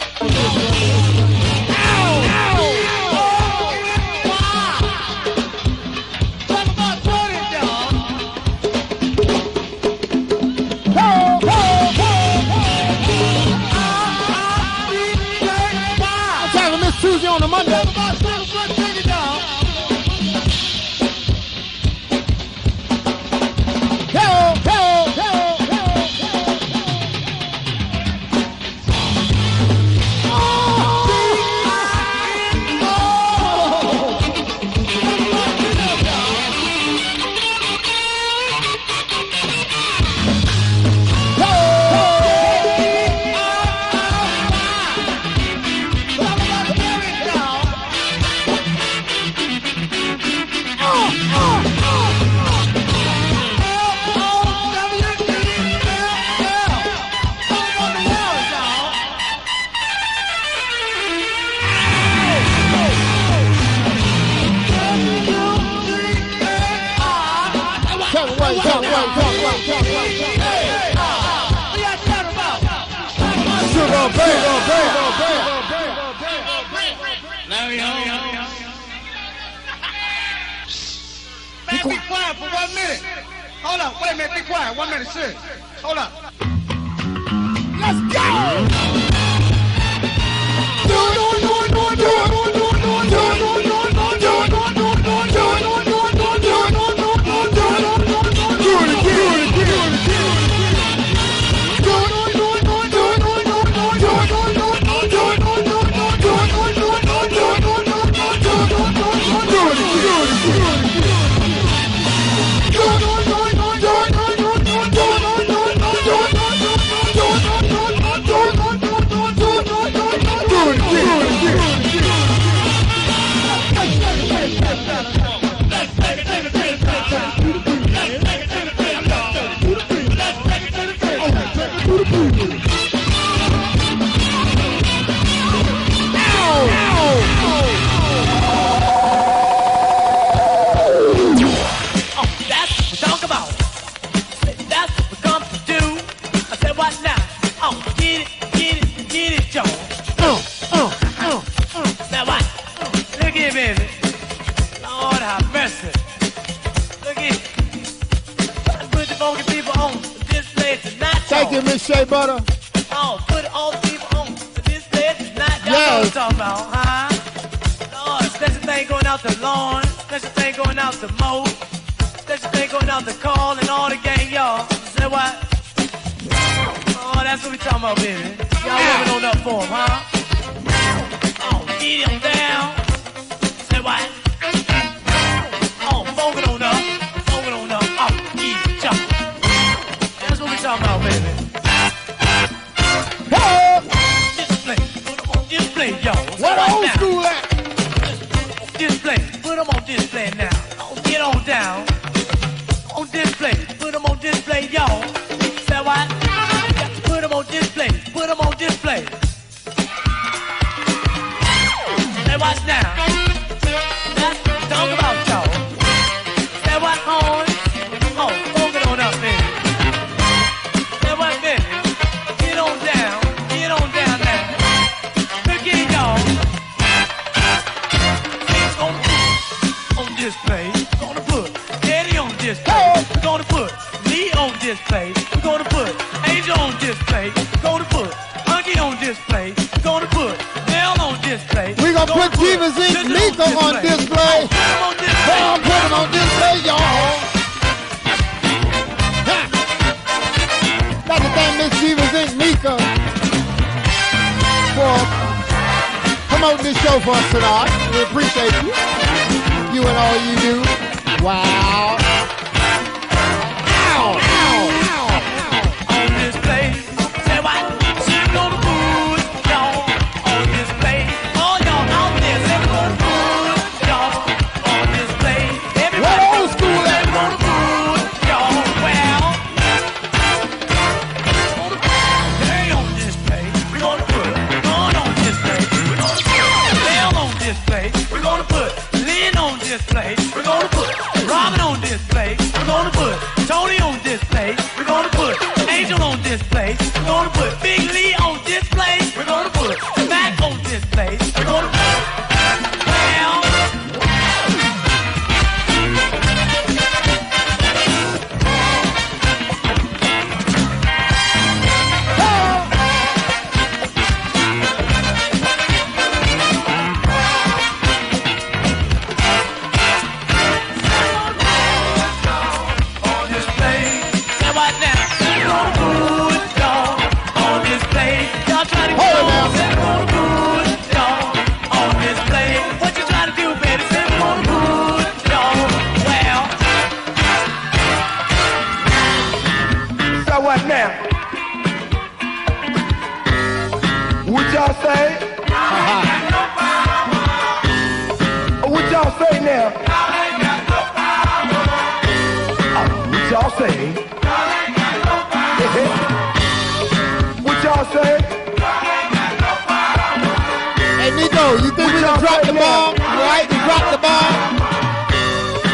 Bomb?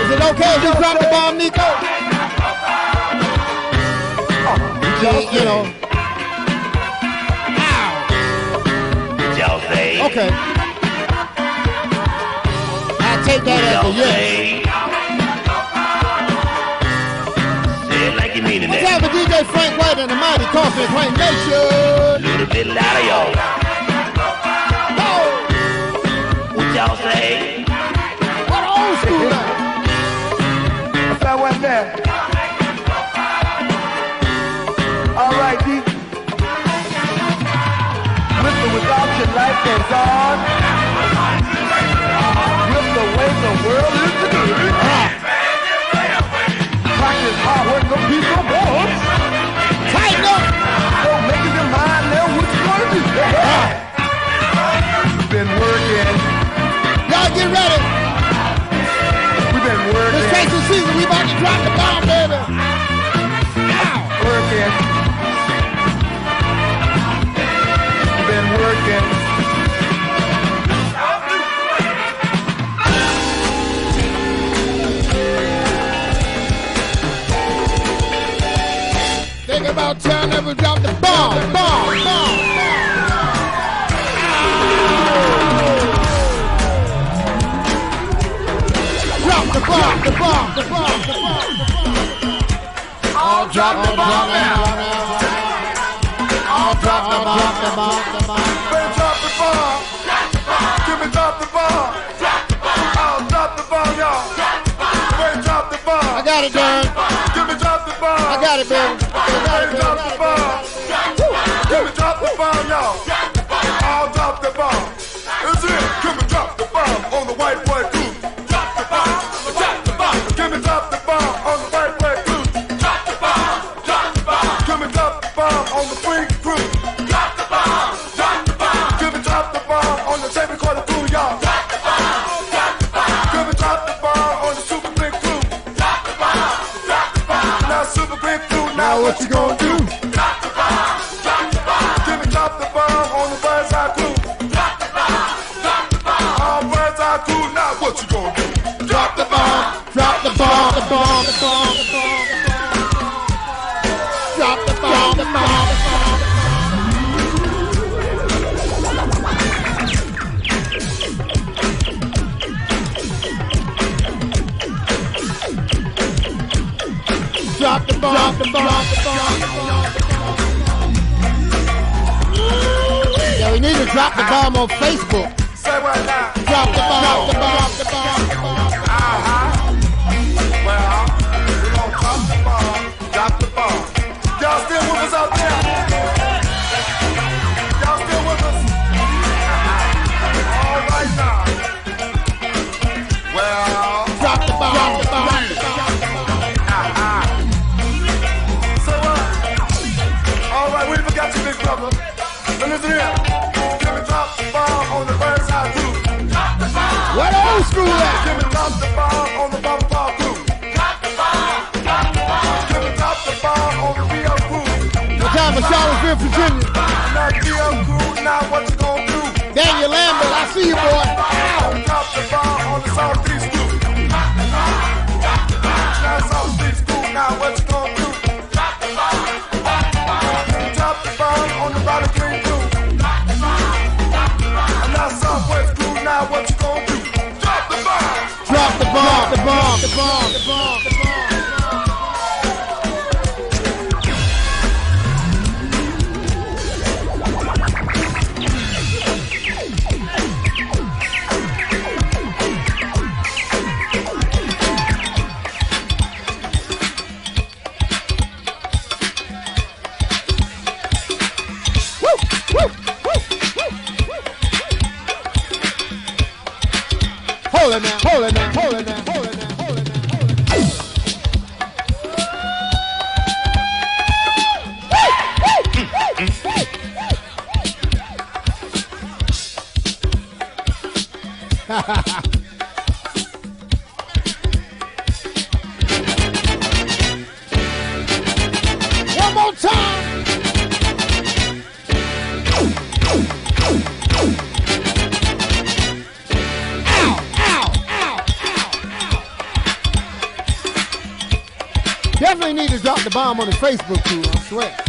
Is it okay if we drop the bomb, Nico? Y'all You, know. Ow. Okay. I take that as a yes. say? It like you mean it Let's have a DJ Frank White and the Mighty Coffee Frank Nation. little bit louder, y'all. Oh, What y'all say? What's that one there? All right, D. With or without your life goes on. With the way the world is today. Practice hard work, no no bones. Tighten up. So making your mind know what you gonna do. Been working. Y'all get ready. Been This working. Texas season, we about to drop the bomb, baby. Ow. Working. Been working. Think about time that we drop the bomb, bomb, bomb. The bomb, the bomb, the bomb, the bomb, the bomb. All drop the bomb now. All drop the bomb, Drop the bomb, the bomb. Better drop the bomb. Give me drop the bomb. I'll drop the bomb, y'all. Better drop the bomb. I got it, Darren. Give me drop the bomb. I got it, baby. I got it, Better drop the bomb. Give me drop the bomb, y'all. I'll drop the bomb. That's it. Give me drop the bomb on the white boy drop the bomb on Facebook. For Virginia? Now crew, now what you gonna do? Daniel Lambert, I see you, boy. Drop the bomb on the Southeast crew. Now Southeast crew, now what you on the Facebook too, I swear.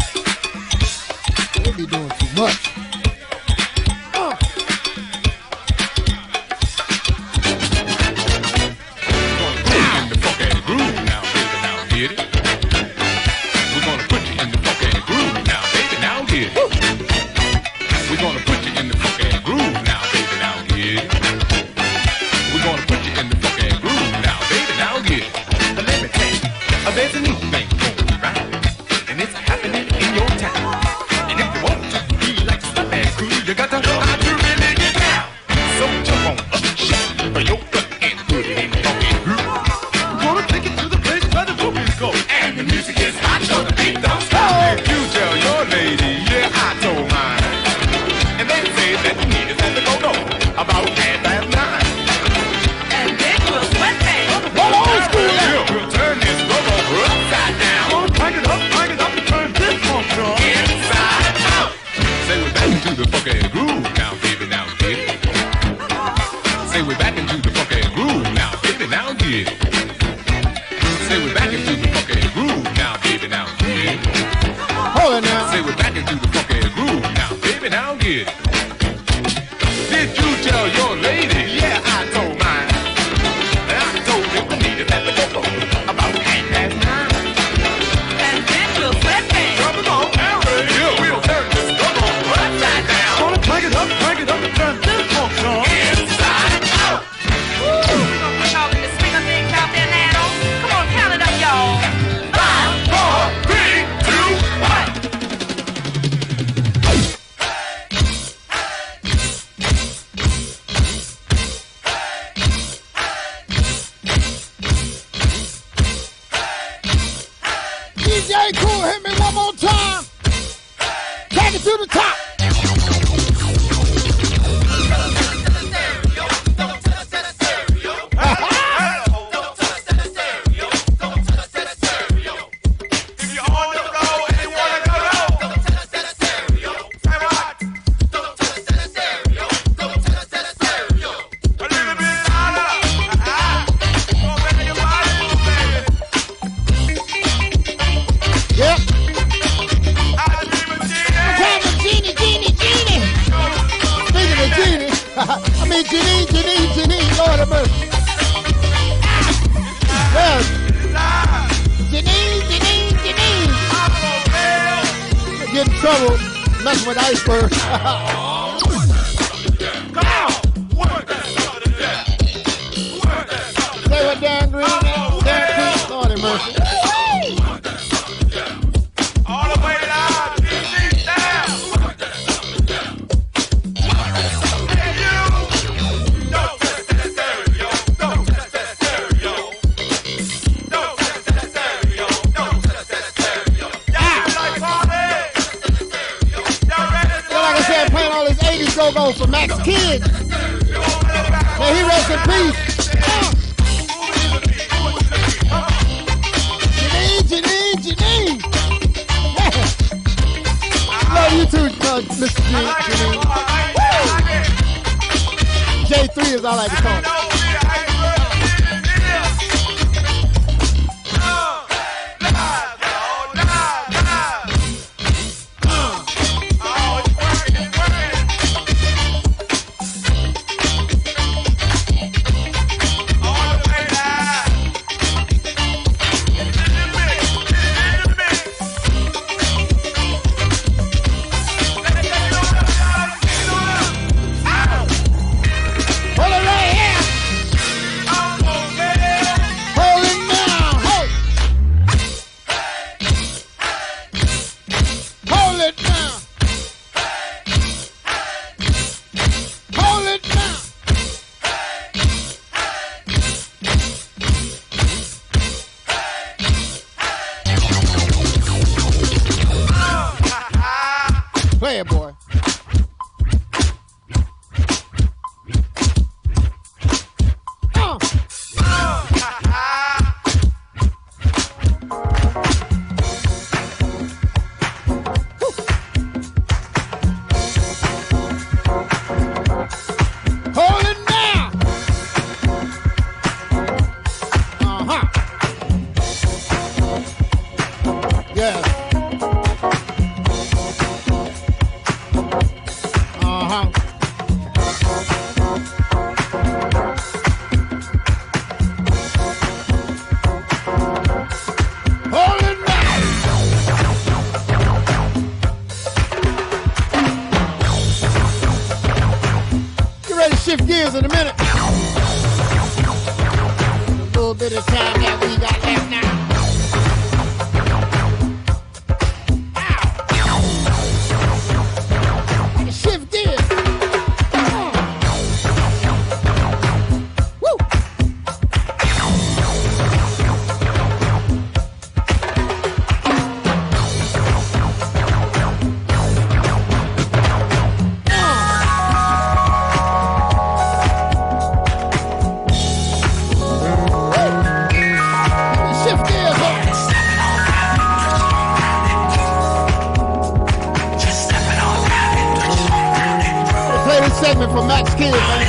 From Max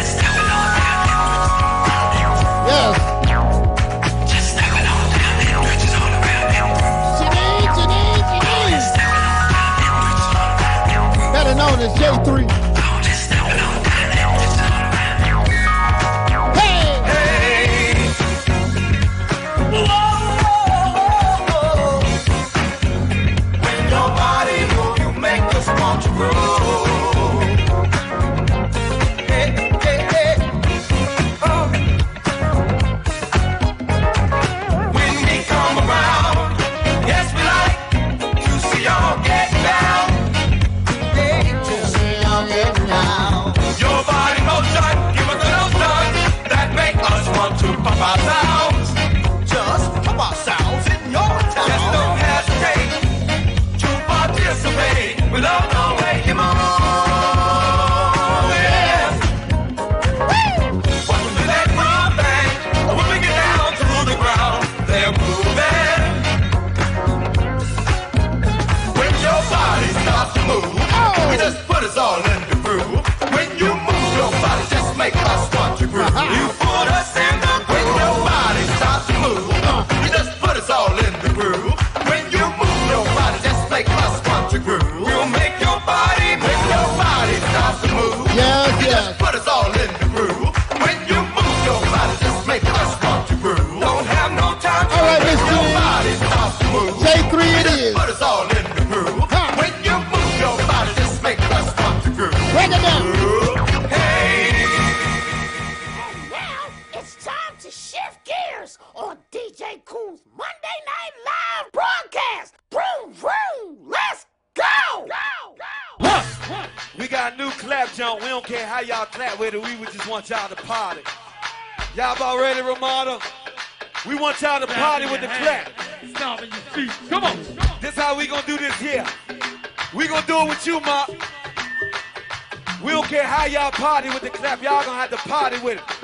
with it.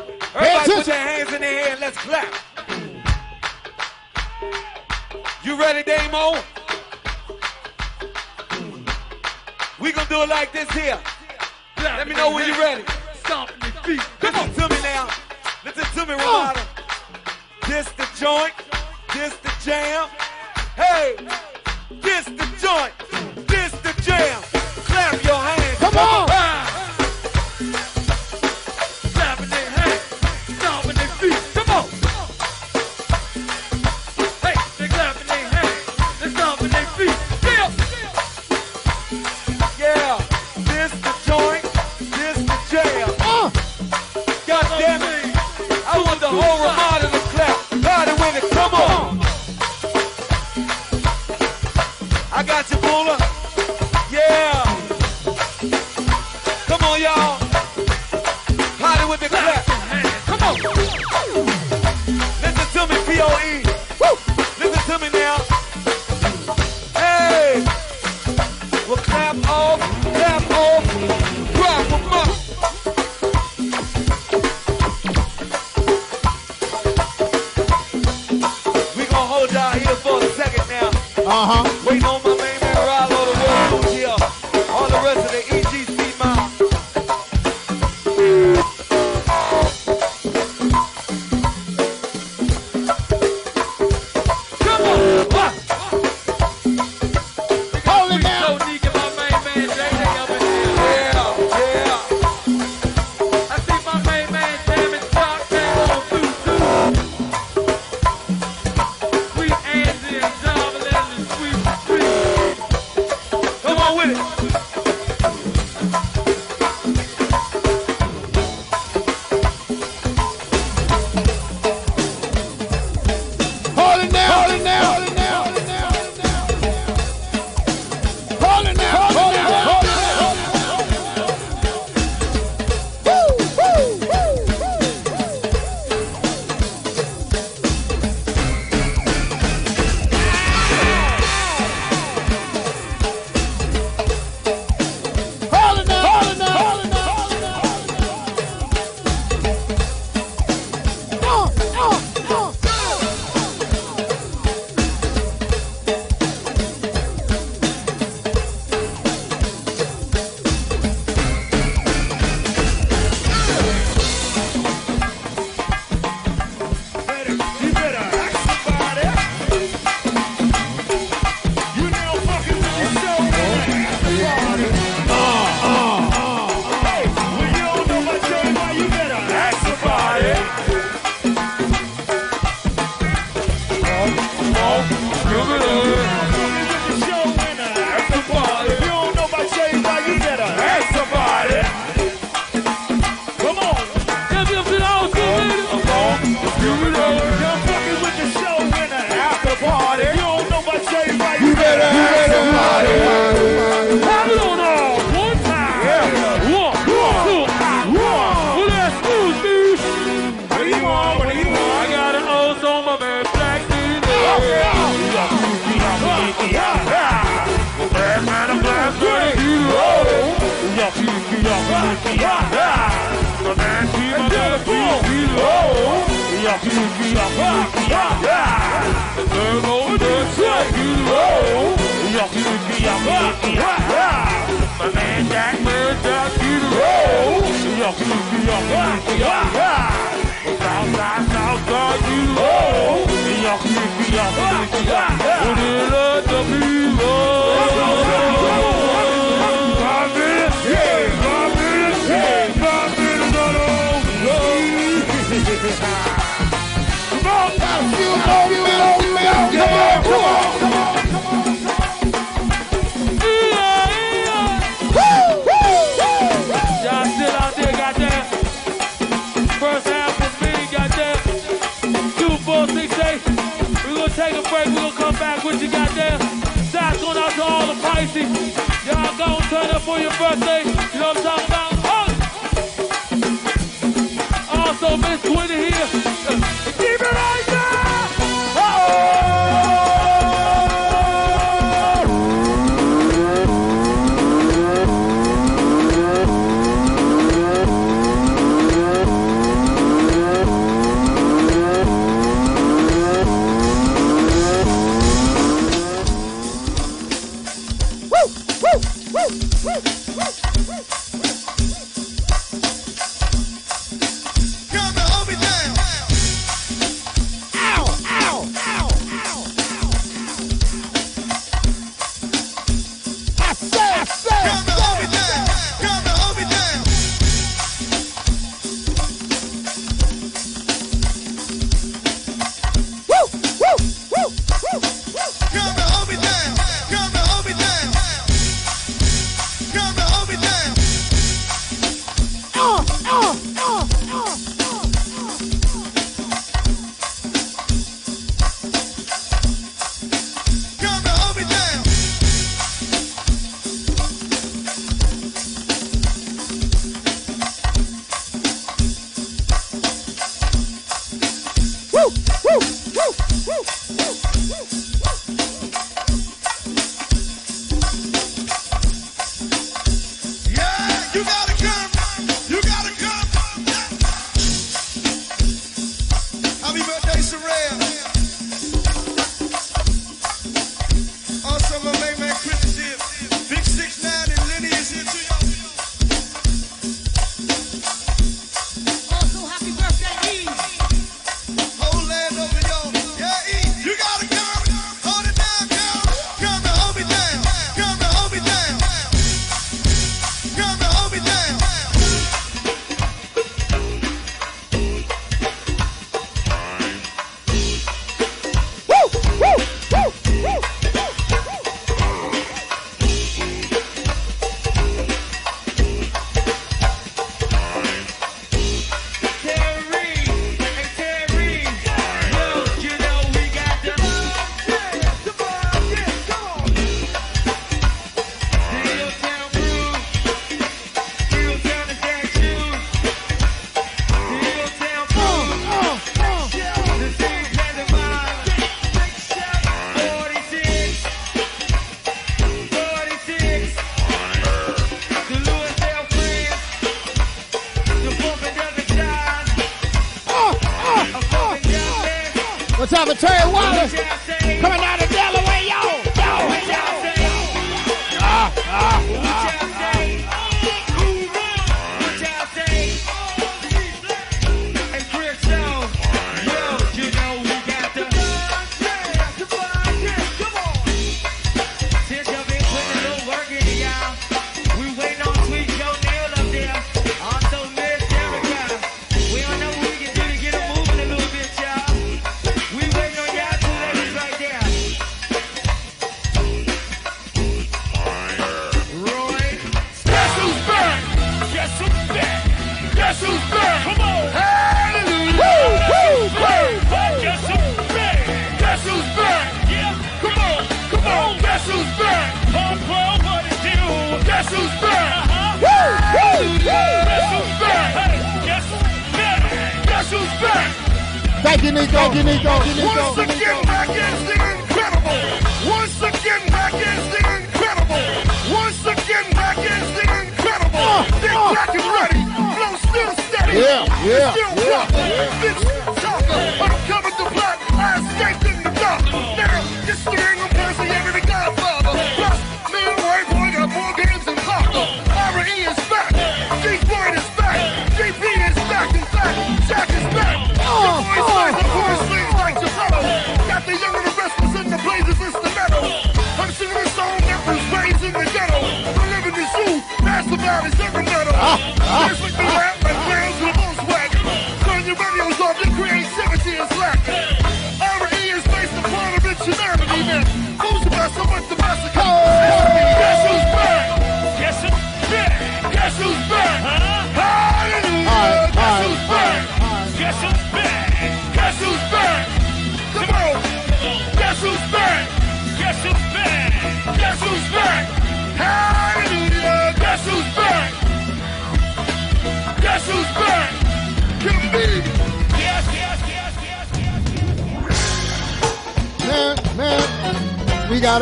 Now. uh-huh.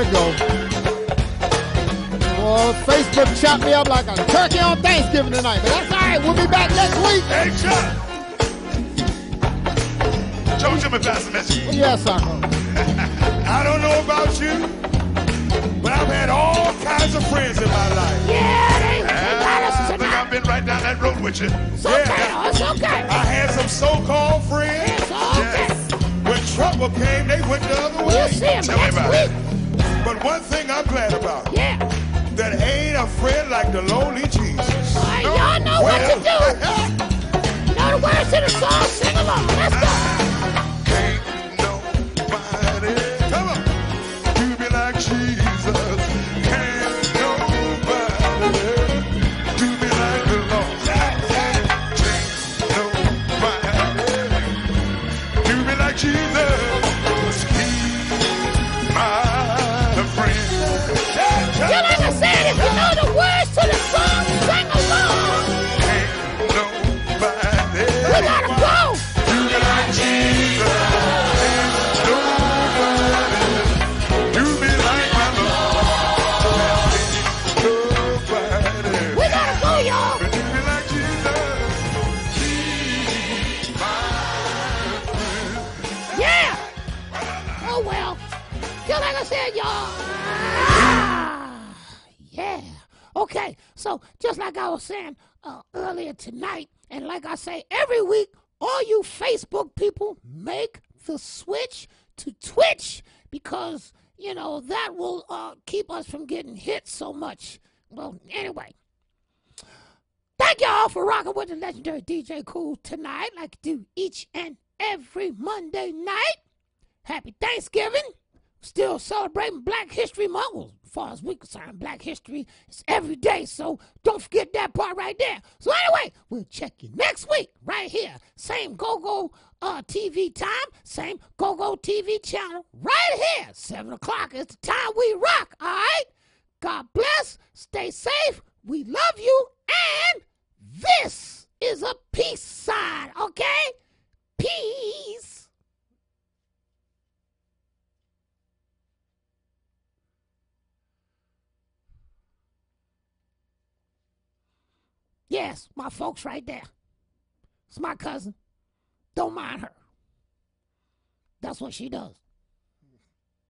Gotta go. Well, Facebook chopped me up like a turkey on Thanksgiving tonight, but that's all right. We'll be back next week. Hey, Chuck. Joe Jimmy pass the message. Yes, sir. I don't know about you, but I've had all kinds of friends in my life. Yeah, they, they got us I think tonight. I've been right down that road with you. It's okay, it's okay. I had some so-called friends. It's okay. When trouble came, they went the other way. We'll see 'em Tell me next about week. it. One thing I'm glad about, Yeah. that ain't a friend like the lonely Jesus. All right, y'all know what to do. Know the words to the song. Sing along. Let's go. For rocking with the legendary DJ Kool tonight, like I do each and every Monday night. Happy Thanksgiving. Still celebrating Black History Month. Well, as far as we concerned, Black History is every day, so don't forget that part right there. So anyway, we'll check you next week right here. Same GoGo uh, TV time, same GoGo TV channel right here. 7 o'clock is the time we rock, all right? God bless. Stay safe. We love you. And this is a peace sign, okay? Peace. Yes, my folks right there. It's my cousin. Don't mind her. That's what she does.